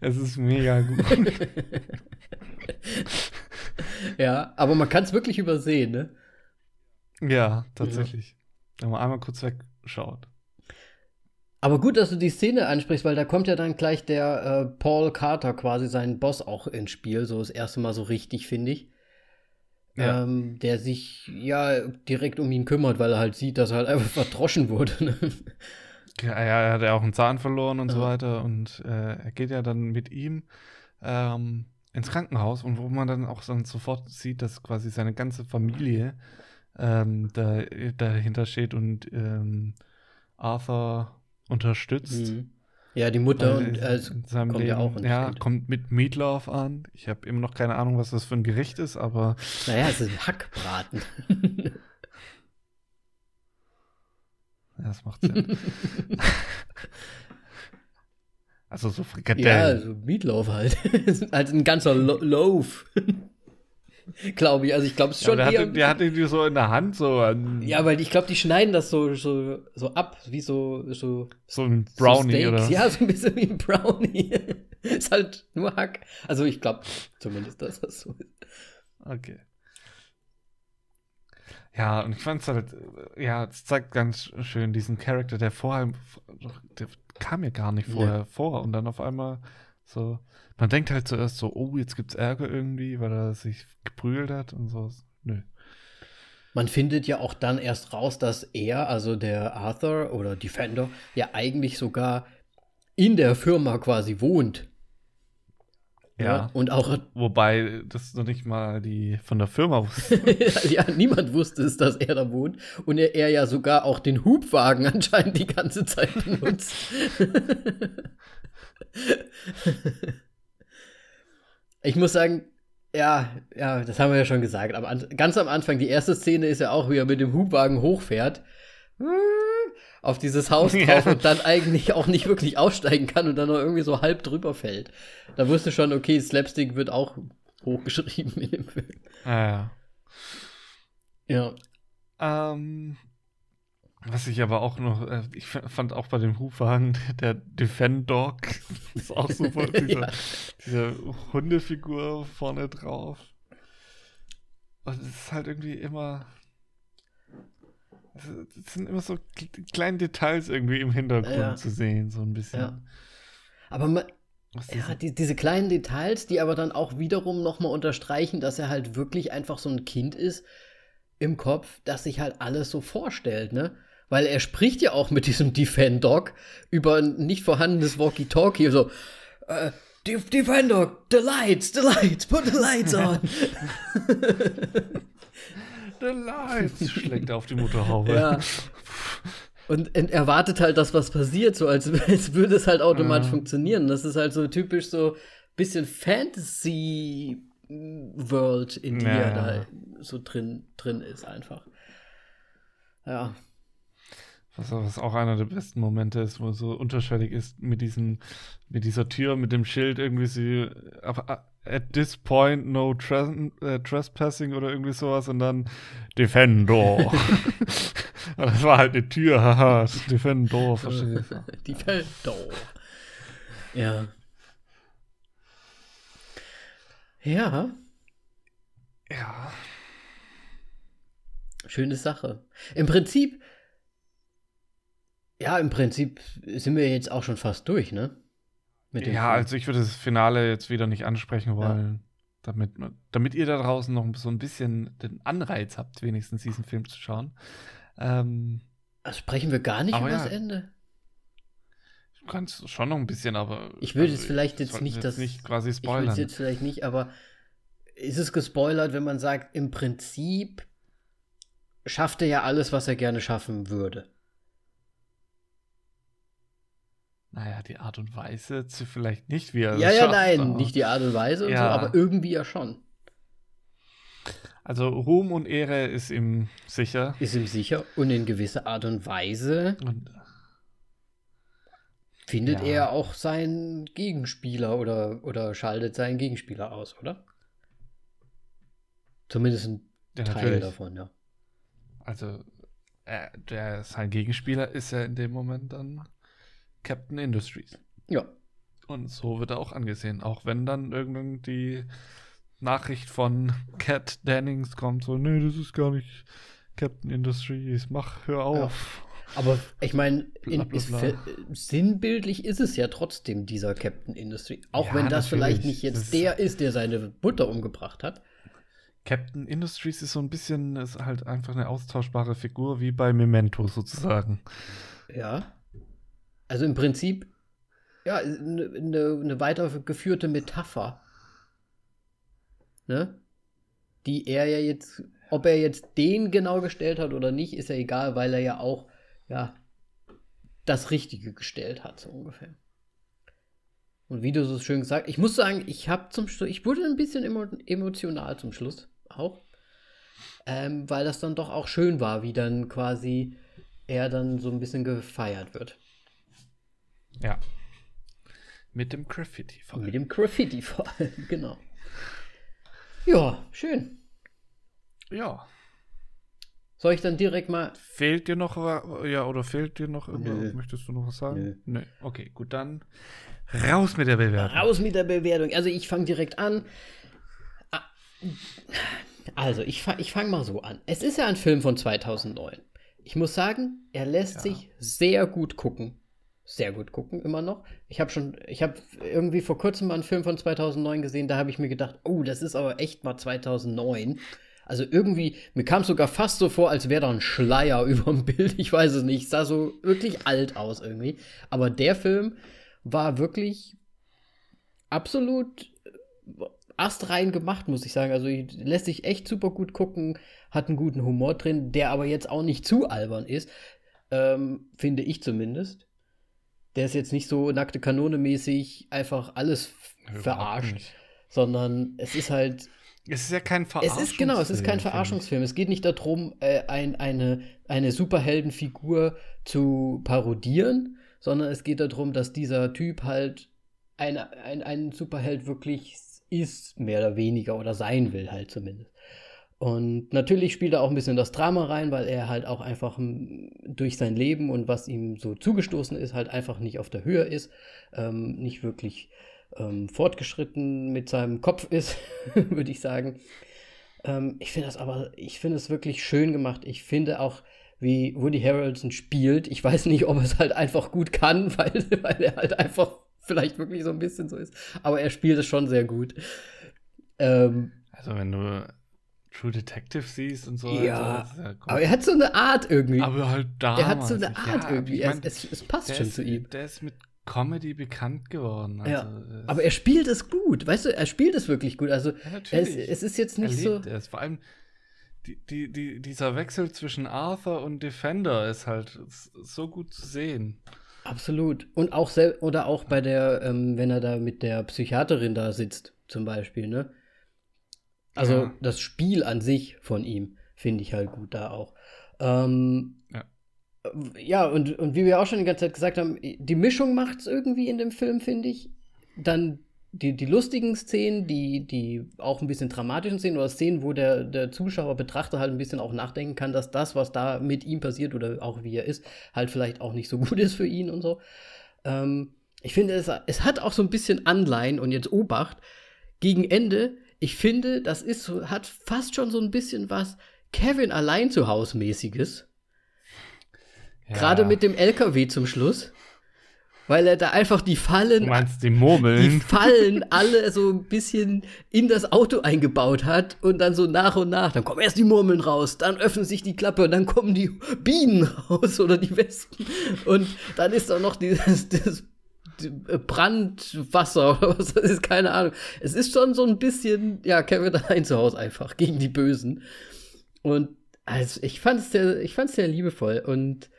es ist mega gut. ja, aber man kann es wirklich übersehen, ne? Ja, tatsächlich. Ja. Wenn man einmal kurz wegschaut. Aber gut, dass du die Szene ansprichst, weil da kommt ja dann gleich der äh, Paul Carter, quasi sein Boss, auch ins Spiel. So das erste Mal so richtig, finde ich. Ja. Ähm, der sich ja direkt um ihn kümmert, weil er halt sieht, dass er halt einfach [laughs] verdroschen wurde. Ne? Ja, er hat ja auch einen Zahn verloren und ja. so weiter. Und äh, er geht ja dann mit ihm ähm, ins Krankenhaus und wo man dann auch dann sofort sieht, dass quasi seine ganze Familie ähm, da, dahinter steht und ähm, Arthur unterstützt. Mhm. Ja, die Mutter und äh, kommt Leben, ja auch Ja, Spiel. kommt mit Meatloaf an. Ich habe immer noch keine Ahnung, was das für ein Gericht ist, aber. Naja, es ist ein Hackbraten. [laughs] ja, das macht Sinn. [laughs] also so Frikadellen. Ja, so Meatloaf halt. [laughs] halt ein ganzer Lo Loaf. [laughs] glaube ich. Also ich glaube es schon. Ja, der, hatte, der hatte die so in der Hand so. An ja, weil ich glaube, die schneiden das so, so, so ab, wie so so. So ein Brownie so oder? Ja, so ein bisschen wie ein Brownie. [laughs] ist halt nur Hack. Also ich glaube zumindest, dass das so ist. Okay. Ja, und ich fand es halt, ja, es zeigt ganz schön diesen Charakter, der vorher, der kam ja gar nicht vorher ja. vor und dann auf einmal so, man denkt halt zuerst so, oh, jetzt gibt's Ärger irgendwie, weil er sich geprügelt hat und so. Nö. Man findet ja auch dann erst raus, dass er, also der Arthur oder Defender, ja eigentlich sogar in der Firma quasi wohnt. Ja, ja, und auch. Wobei das noch nicht mal die von der Firma wusste. [laughs] ja, niemand wusste es, dass er da wohnt. Und er, er ja sogar auch den Hubwagen [laughs] anscheinend die ganze Zeit benutzt. [laughs] ich muss sagen, ja, ja, das haben wir ja schon gesagt. Aber ganz am Anfang, die erste Szene ist ja auch, wie er mit dem Hubwagen hochfährt auf dieses Haus drauf ja. und dann eigentlich auch nicht wirklich aussteigen kann und dann noch irgendwie so halb drüber fällt. Da wusste schon, okay, Slapstick wird auch hochgeschrieben in dem Film. Ah, ja. Ja. Ähm, was ich aber auch noch, äh, ich fand auch bei dem Hubwagen, [laughs] der Defend Dog, [laughs] ist auch super, diese, [laughs] ja. diese Hundefigur vorne drauf. Und es ist halt irgendwie immer, es sind immer so kleine Details irgendwie im Hintergrund ja. zu sehen, so ein bisschen. Ja. Aber man, ja, die, diese kleinen Details, die aber dann auch wiederum nochmal unterstreichen, dass er halt wirklich einfach so ein Kind ist im Kopf, das sich halt alles so vorstellt, ne? Weil er spricht ja auch mit diesem Defend-Dog über ein nicht vorhandenes Walkie-Talkie. So, äh, Defend-Dog, the lights, the lights, put the lights [laughs] on. the lights, schlägt er auf die Motorhaube. Ja. Und erwartet halt, dass was passiert, so als, [laughs] als würde es halt automatisch ja. funktionieren. Das ist halt so typisch so bisschen Fantasy World, in die ja. er da so drin, drin ist, einfach. Ja. Was, was, auch einer der besten Momente ist, wo so unterschwellig ist mit diesem, mit dieser Tür, mit dem Schild irgendwie sie, at this point no äh, trespassing oder irgendwie sowas und dann Defender. [laughs] das war halt eine Tür, haha, Defender, verstehst [laughs] du? Defender. Ja. Ja. Ja. Schöne Sache. Im Prinzip ja, im Prinzip sind wir jetzt auch schon fast durch, ne? ja, Film. also ich würde das Finale jetzt wieder nicht ansprechen wollen, ja. damit, damit ihr da draußen noch so ein bisschen den Anreiz habt, wenigstens diesen Film zu schauen. Ähm, also sprechen wir gar nicht über ja, das Ende? Du kannst schon noch ein bisschen, aber. Ich würde also, jetzt vielleicht jetzt nicht jetzt das. nicht quasi spoilern. Ich würde jetzt vielleicht nicht, aber ist es gespoilert, wenn man sagt, im Prinzip schafft er ja alles, was er gerne schaffen würde. Naja, die Art und Weise vielleicht nicht, wie er Ja, ja, schafft, nein, nicht die Art und Weise und ja. so, aber irgendwie ja schon. Also Ruhm und Ehre ist ihm sicher. Ist ihm sicher und in gewisser Art und Weise und, findet ja. er auch seinen Gegenspieler oder, oder schaltet seinen Gegenspieler aus, oder? Zumindest ein ja, Teil natürlich. davon, ja. Also äh, der sein Gegenspieler ist ja in dem Moment dann Captain Industries. Ja. Und so wird er auch angesehen, auch wenn dann irgendwann die Nachricht von Cat Dennings kommt, so, nee, das ist gar nicht Captain Industries, mach, hör auf. Ja. Aber ich meine, sinnbildlich ist es ja trotzdem dieser Captain Industry. Auch ja, wenn das natürlich. vielleicht nicht jetzt das der ist, der seine Mutter umgebracht hat. Captain Industries ist so ein bisschen, ist halt einfach eine austauschbare Figur, wie bei Memento sozusagen. Ja. Also im Prinzip, ja, eine, eine, weitergeführte Metapher. Ne? Die er ja jetzt, ob er jetzt den genau gestellt hat oder nicht, ist ja egal, weil er ja auch, ja, das Richtige gestellt hat, so ungefähr. Und wie du so schön gesagt, ich muss sagen, ich habe zum Schluss, ich wurde ein bisschen emo emotional zum Schluss auch. Ähm, weil das dann doch auch schön war, wie dann quasi er dann so ein bisschen gefeiert wird. Ja. Mit dem Graffiti vor allem. Mit dem Graffiti vor allem, [laughs] genau. Ja, schön. Ja. Soll ich dann direkt mal. Fehlt dir noch, ja, oder fehlt dir noch irgendwas? Möchtest du noch was sagen? Nö. Nö. Okay, gut, dann raus mit der Bewertung. Raus mit der Bewertung. Also ich fange direkt an. Also, ich, ich fange mal so an. Es ist ja ein Film von 2009. Ich muss sagen, er lässt ja. sich sehr gut gucken. Sehr gut gucken, immer noch. Ich habe schon, ich habe irgendwie vor kurzem mal einen Film von 2009 gesehen, da habe ich mir gedacht, oh, das ist aber echt mal 2009. Also irgendwie, mir kam es sogar fast so vor, als wäre da ein Schleier [laughs] über dem Bild. Ich weiß es nicht. Sah so wirklich alt aus irgendwie. Aber der Film war wirklich absolut astrein gemacht, muss ich sagen. Also lässt sich echt super gut gucken, hat einen guten Humor drin, der aber jetzt auch nicht zu albern ist, ähm, finde ich zumindest. Der ist jetzt nicht so nackte Kanone mäßig einfach alles Überhaupt verarscht, nicht. sondern es ist halt es ist ja kein Verarschungsfilm. Es ist genau, es ist kein Verarschungsfilm. Es geht nicht darum, äh, ein, eine, eine Superheldenfigur zu parodieren, sondern es geht darum, dass dieser Typ halt eine, ein, ein Superheld wirklich ist, mehr oder weniger, oder sein will halt zumindest. Und natürlich spielt er auch ein bisschen das Drama rein, weil er halt auch einfach hm, durch sein Leben und was ihm so zugestoßen ist, halt einfach nicht auf der Höhe ist, ähm, nicht wirklich ähm, fortgeschritten mit seinem Kopf ist, [laughs] würde ich sagen. Ähm, ich finde das aber, ich finde es wirklich schön gemacht. Ich finde auch, wie Woody Harrelson spielt. Ich weiß nicht, ob es halt einfach gut kann, [laughs] weil, weil er halt einfach vielleicht wirklich so ein bisschen so ist. Aber er spielt es schon sehr gut. Ähm, also wenn du True Detective siehst und so. Ja, also, ja aber er hat so eine Art irgendwie. Aber halt da. Er hat so eine Art ja, irgendwie. Ich mein, es, es, passt schon ist, zu ihm. Der ist mit Comedy bekannt geworden. Also, ja, aber er spielt es gut. Weißt du, er spielt es wirklich gut. Also ja, es, es, ist jetzt nicht so. Es. Vor allem die, die, die, dieser Wechsel zwischen Arthur und Defender ist halt so gut zu sehen. Absolut. Und auch sel oder auch bei der, ähm, wenn er da mit der Psychiaterin da sitzt, zum Beispiel, ne? Also ja. das Spiel an sich von ihm finde ich halt gut da auch. Ähm, ja. ja, und, und wie wir auch schon die ganze Zeit gesagt haben, die Mischung macht es irgendwie in dem Film, finde ich. Dann die, die lustigen Szenen, die, die auch ein bisschen dramatischen Szenen oder Szenen, wo der, der Zuschauer, Betrachter halt ein bisschen auch nachdenken kann, dass das, was da mit ihm passiert oder auch wie er ist, halt vielleicht auch nicht so [laughs] gut ist für ihn und so. Ähm, ich finde, es, es hat auch so ein bisschen Anleihen und jetzt Obacht. Gegen Ende, ich finde, das ist so, hat fast schon so ein bisschen was Kevin allein zu Hause mäßiges. Ja. Gerade mit dem LKW zum Schluss weil er da einfach die Fallen. Du meinst die Murmeln? Die Fallen alle so ein bisschen in das Auto eingebaut hat und dann so nach und nach. Dann kommen erst die Murmeln raus, dann öffnet sich die Klappe und dann kommen die Bienen raus oder die Wespen. Und dann ist da noch dieses, dieses Brandwasser oder was das ist, keine Ahnung. Es ist schon so ein bisschen, ja, Kevin allein zu Hause einfach [laughs] gegen die Bösen. Und also ich fand es sehr, ich fand es sehr liebevoll und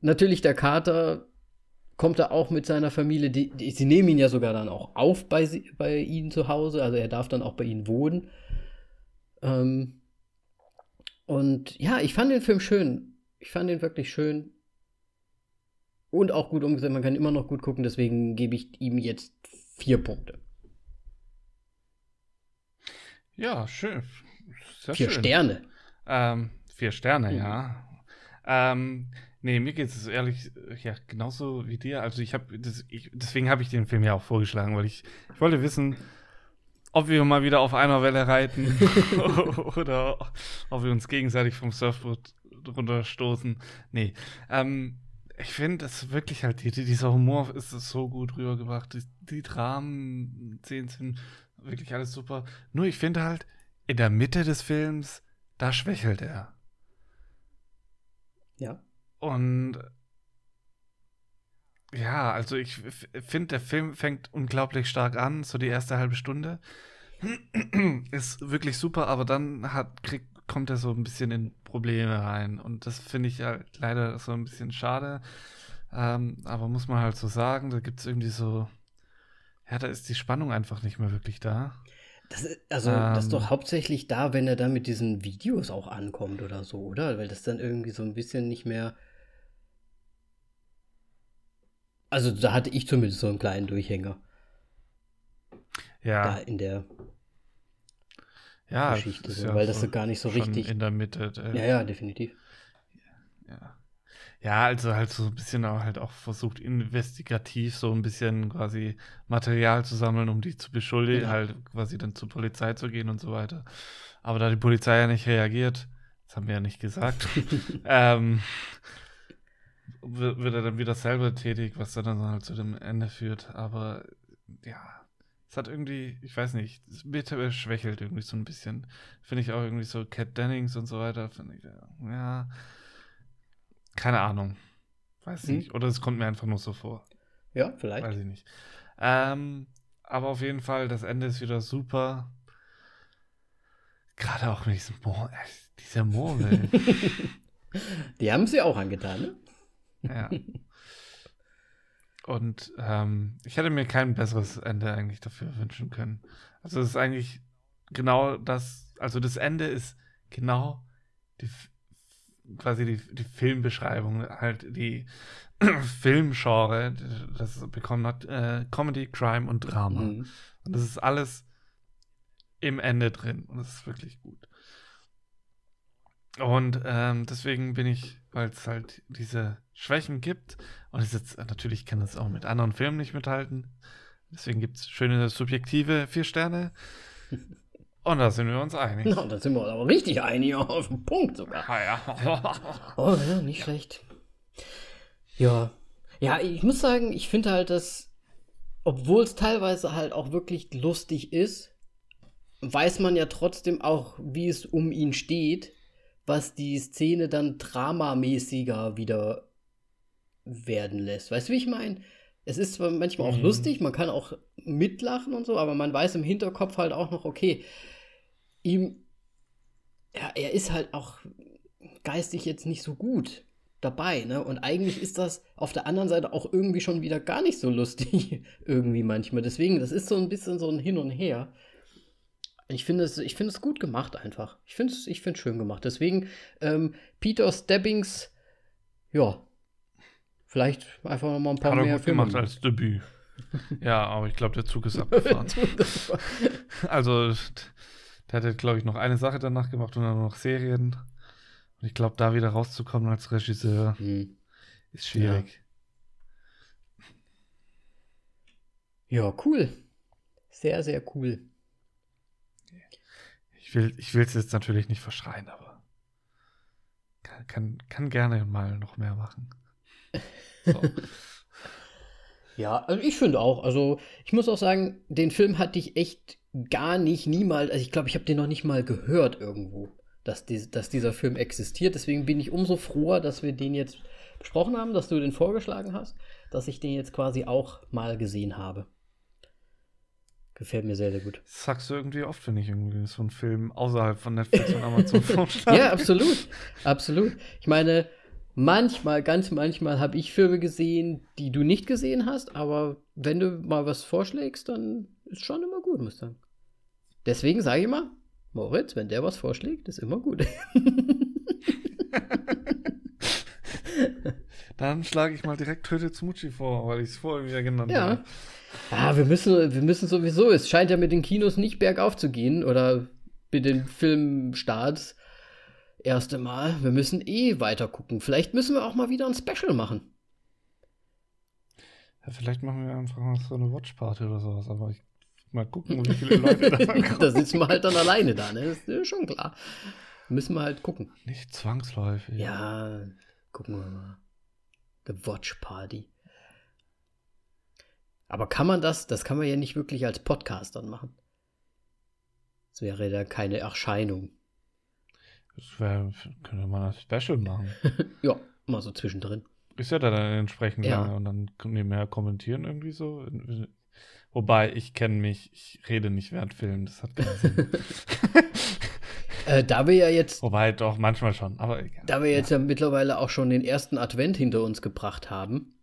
natürlich der Kater kommt er auch mit seiner Familie, die, die, sie nehmen ihn ja sogar dann auch auf bei, bei ihnen zu Hause, also er darf dann auch bei ihnen wohnen. Ähm, und ja, ich fand den Film schön. Ich fand den wirklich schön. Und auch gut umgesetzt. Man kann immer noch gut gucken, deswegen gebe ich ihm jetzt vier Punkte. Ja, schön. Sehr vier schön. Sterne. Ähm, vier Sterne, mhm. ja. Ähm, Nee, mir geht es ehrlich, ja, genauso wie dir. Also ich habe, deswegen habe ich den Film ja auch vorgeschlagen, weil ich, ich wollte wissen, ob wir mal wieder auf einer Welle reiten [laughs] [laughs] oder ob wir uns gegenseitig vom Surfboard runterstoßen. Nee. Ähm, ich finde, das wirklich halt, die, dieser Humor ist so gut rübergebracht. Die, die Dramen, Szenen sind wirklich alles super. Nur ich finde halt, in der Mitte des Films, da schwächelt er. Ja. Und ja, also ich finde, der Film fängt unglaublich stark an, so die erste halbe Stunde. [clears throat] Ist wirklich super, aber dann hat, krieg, kommt er so ein bisschen in Probleme rein. Und das finde ich halt leider so ein bisschen schade. Ähm, aber muss man halt so sagen, da gibt es irgendwie so, ja, da ist die Spannung einfach nicht mehr wirklich da. Das ist, also, ähm, das ist doch hauptsächlich da, wenn er dann mit diesen Videos auch ankommt oder so, oder? Weil das dann irgendwie so ein bisschen nicht mehr. Also, da hatte ich zumindest so einen kleinen Durchhänger. Ja. Da in der ja, Geschichte, so, ja weil das so gar nicht so richtig. In der Mitte. Äh, ja, ja, definitiv. Ja. Ja, also halt so ein bisschen auch halt auch versucht, investigativ so ein bisschen quasi Material zu sammeln, um die zu beschuldigen, ja. halt quasi dann zur Polizei zu gehen und so weiter. Aber da die Polizei ja nicht reagiert, das haben wir ja nicht gesagt, [laughs] ähm, wird er dann wieder selber tätig, was dann halt zu dem Ende führt. Aber ja, es hat irgendwie, ich weiß nicht, es bitte schwächelt irgendwie so ein bisschen. Finde ich auch irgendwie so Cat Dennings und so weiter, finde ich, ja keine Ahnung. Weiß hm. nicht. Oder es kommt mir einfach nur so vor. Ja, vielleicht. Weiß ich nicht. Ähm, aber auf jeden Fall, das Ende ist wieder super. Gerade auch mit diesem Mor äh, dieser Murmel. [laughs] Die haben sie auch angetan, ne? Ja. [laughs] Und ähm, ich hätte mir kein besseres Ende eigentlich dafür wünschen können. Also es ist eigentlich genau das, also das Ende ist genau die, quasi die, die Filmbeschreibung, halt die [clears throat] Filmgenre, das bekommen hat, äh, Comedy, Crime und Drama. Mhm. Und das ist alles im Ende drin und das ist wirklich gut. Und ähm, deswegen bin ich, weil es halt diese Schwächen gibt, und es jetzt natürlich kann es auch mit anderen Filmen nicht mithalten. Deswegen gibt es schöne subjektive vier Sterne. Und da sind wir uns einig. Na, da sind wir uns aber richtig einig, [laughs] auf den Punkt sogar. Ah, ja. [laughs] oh ja, nicht schlecht. Ja. Ja, ich muss sagen, ich finde halt, dass, obwohl es teilweise halt auch wirklich lustig ist, weiß man ja trotzdem auch, wie es um ihn steht, was die Szene dann dramamäßiger wieder werden lässt. Weißt du, wie ich meine? Es ist zwar manchmal auch mhm. lustig, man kann auch mitlachen und so, aber man weiß im Hinterkopf halt auch noch, okay, ihm, ja, er ist halt auch geistig jetzt nicht so gut dabei, ne? Und eigentlich ist das auf der anderen Seite auch irgendwie schon wieder gar nicht so lustig, [laughs] irgendwie manchmal. Deswegen, das ist so ein bisschen so ein Hin und Her. Ich finde es, ich finde es gut gemacht einfach. Ich finde es, ich finde schön gemacht. Deswegen, ähm, Peter Stebbings, ja, vielleicht einfach noch mal ein paar Hat er mehr gut Filme gemacht als Debüt. [laughs] ja, aber ich glaube, der Zug ist abgefahren. also, der hat, glaube ich, noch eine Sache danach gemacht und dann noch Serien. Und ich glaube, da wieder rauszukommen als Regisseur hm. ist schwierig. Ja. ja, cool. Sehr, sehr cool. Ich will ich es jetzt natürlich nicht verschreien, aber kann, kann, kann gerne mal noch mehr machen. [laughs] So. ja, also ich finde auch. Also ich muss auch sagen, den Film hatte ich echt gar nicht, niemals, also ich glaube, ich habe den noch nicht mal gehört irgendwo, dass, die, dass dieser Film existiert. Deswegen bin ich umso froher, dass wir den jetzt besprochen haben, dass du den vorgeschlagen hast, dass ich den jetzt quasi auch mal gesehen habe. Gefällt mir sehr, sehr gut. Das sagst du irgendwie oft, wenn ich irgendwie so einen Film außerhalb von Netflix und Amazon [laughs] vorschlage. ja, absolut. Absolut. Ich meine, manchmal, ganz manchmal habe ich Filme gesehen, die du nicht gesehen hast, aber wenn du mal was vorschlägst, dann ist schon immer gut, muss ich sagen. Deswegen sage ich immer, Moritz, wenn der was vorschlägt, ist immer gut. [laughs] Dann schlage ich mal direkt Töte Smucci vor, weil ich es vorher wieder genannt ja. habe. Ah, wir müssen, wir müssen sowieso, es scheint ja mit den Kinos nicht bergauf zu gehen oder mit den Filmstarts. Erste Mal. Wir müssen eh weiter gucken. Vielleicht müssen wir auch mal wieder ein Special machen. Ja, vielleicht machen wir einfach mal so eine Watchparty oder sowas, aber ich mal gucken, wie viele [laughs] Leute da kommen. da sitzen wir halt dann alleine da, ne? Das ist schon klar. Müssen wir halt gucken. Nicht zwangsläufig. Ja, gucken wir mal. The Watch Party. Aber kann man das, das kann man ja nicht wirklich als Podcast dann machen. Das wäre ja keine Erscheinung. Das wär, könnte man ein Special machen. [laughs] ja, mal so zwischendrin. Ist ja dann entsprechend Ja. lange und dann mehr kommentieren irgendwie so. Wobei, ich kenne mich, ich rede nicht während Film, das hat keinen Sinn. [laughs] Äh, da wir ja jetzt, Wobei, doch, manchmal schon, aber egal. da wir jetzt ja. mittlerweile auch schon den ersten Advent hinter uns gebracht haben,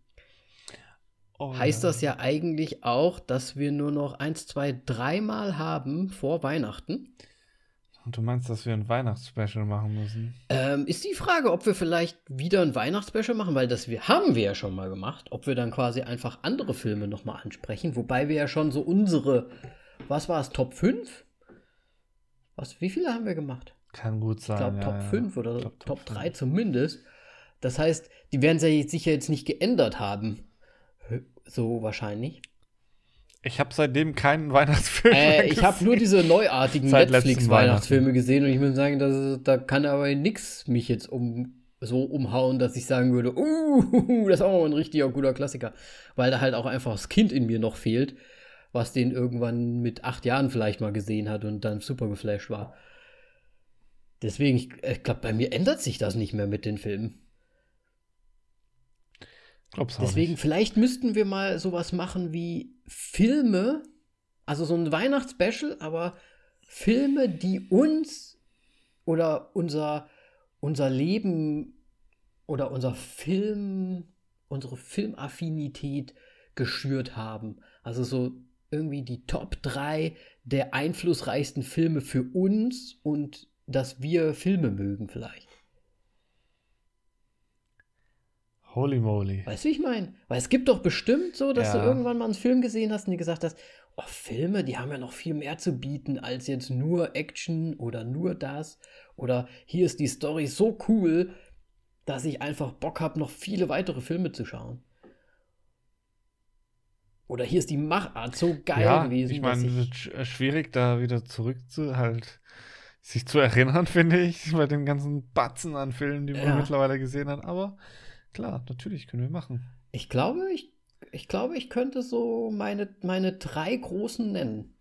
Oh, heißt das ja eigentlich auch, dass wir nur noch eins, zwei, dreimal haben vor Weihnachten. Und du meinst, dass wir ein Weihnachtsspecial machen müssen? Ähm, ist die Frage, ob wir vielleicht wieder ein Weihnachtsspecial machen, weil das wir, haben wir ja schon mal gemacht, ob wir dann quasi einfach andere Filme nochmal ansprechen, wobei wir ja schon so unsere, was war es, Top 5? Was, wie viele haben wir gemacht? Kann gut sein. Ich glaube ja, Top ja. 5 oder glaub, Top, Top 3 zumindest. Das heißt, die werden sich jetzt sicher jetzt nicht geändert haben. So wahrscheinlich. Ich habe seitdem keinen [laughs] Weihnachtsfilm mehr Äh, ich habe gesehen. nur diese neuartigen Netflix-Weihnachtsfilme gesehen und ich muss sagen, dass, da kann aber nix mich jetzt um, so umhauen, dass ich sagen würde, uh, [laughs] das ist auch ein richtiger guter Klassiker. Weil da halt auch einfach das Kind in mir noch fehlt, was den irgendwann mit acht Jahren vielleicht mal gesehen hat und dann super geflasht war. Deswegen, ich, ich glaube, bei mir ändert sich das nicht mehr mit den Filmen. Glaub's Deswegen, vielleicht müssten wir mal sowas machen wie Filme, also so ein Weihnachtsspecial, aber Filme, die uns oder unser, unser Leben oder unser Film, unsere Filmaffinität geschürt haben. Also so irgendwie die Top 3 der einflussreichsten Filme für uns und dass wir Filme mögen vielleicht. Holy moly. Weißt du, wie ich meine? Weil es gibt doch bestimmt so, dass Ja. du irgendwann mal einen Film gesehen hast und dir gesagt hast, oh, Filme, die haben ja noch viel mehr zu bieten als jetzt nur Action oder nur das. Oder hier ist die Story so cool, dass ich einfach Bock habe, noch viele weitere Filme zu schauen. Oder hier ist die Machart so geil ja, gewesen. ich meine, es äh, schwierig, da wieder zurück zu halt sich zu erinnern, [laughs] finde ich, bei den ganzen Batzen an Filmen, die man Ja. mittlerweile gesehen hat. Aber klar, natürlich können wir machen. ich glaube, ich, ich glaube, ich könnte so meine, meine drei großen nennen.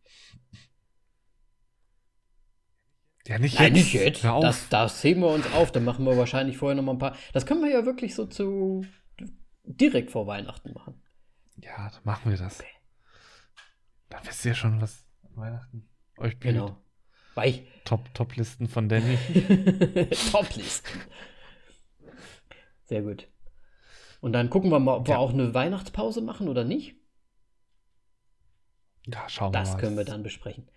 Ja, nicht Nein, jetzt. nicht jetzt. Das, das heben wir uns auf. Dann machen wir wahrscheinlich vorher noch mal ein paar. Das können wir ja wirklich so zu direkt vor Weihnachten machen. Ja, dann machen wir das. Dann wisst ihr schon, was Weihnachten euch blüht. Genau. Weil Top, Top-Listen von Danny. [laughs] Toplisten. Sehr gut. Und dann gucken wir mal, ob wir Ja. auch eine Weihnachtspause machen oder nicht. Ja, schauen Das wir mal. können wir dann besprechen.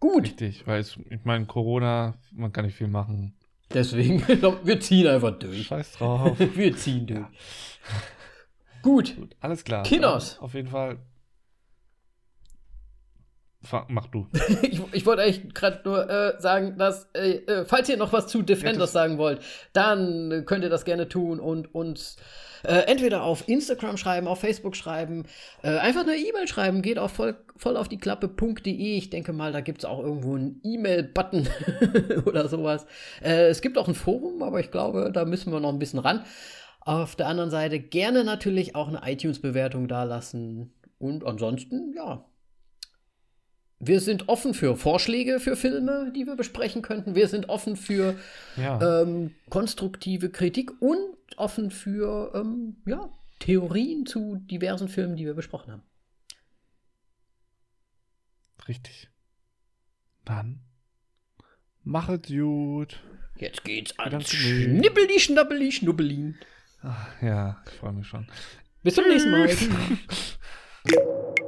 Gut. Richtig, weil es, ich meine, Corona, man kann nicht viel machen. Deswegen, [laughs] wir ziehen einfach durch. Scheiß drauf. [laughs] Wir ziehen durch. Gut. Gut, alles klar. Kinos. Auf jeden Fall. Mach du. [laughs] Ich, ich wollte eigentlich gerade nur äh, sagen, dass, äh, äh, falls ihr noch was zu Defenders Ja, sagen wollt, dann könnt ihr das gerne tun und uns äh, entweder auf Instagram schreiben, auf Facebook schreiben, äh, einfach eine E-Mail schreiben, geht auf voll, voll auf die Klappe.de. Ich denke mal, da gibt es auch irgendwo einen E-Mail-Button [laughs] oder sowas. Äh, es gibt auch ein Forum, aber ich glaube, da müssen wir noch ein bisschen ran. Auf der anderen Seite gerne natürlich auch eine iTunes-Bewertung dalassen. Und ansonsten, ja, wir sind offen für Vorschläge für Filme, die wir besprechen könnten. Wir sind offen für Ja. ähm, konstruktive Kritik und offen für ähm, ja, Theorien zu diversen Filmen, die wir besprochen haben. Richtig. Dann. Machet gut. Jetzt geht's Müll. Schnippeli, Schnappeli, Schnuppelin. Ach, ja, ich freue mich schon. Bis zum nächsten Mal. [laughs]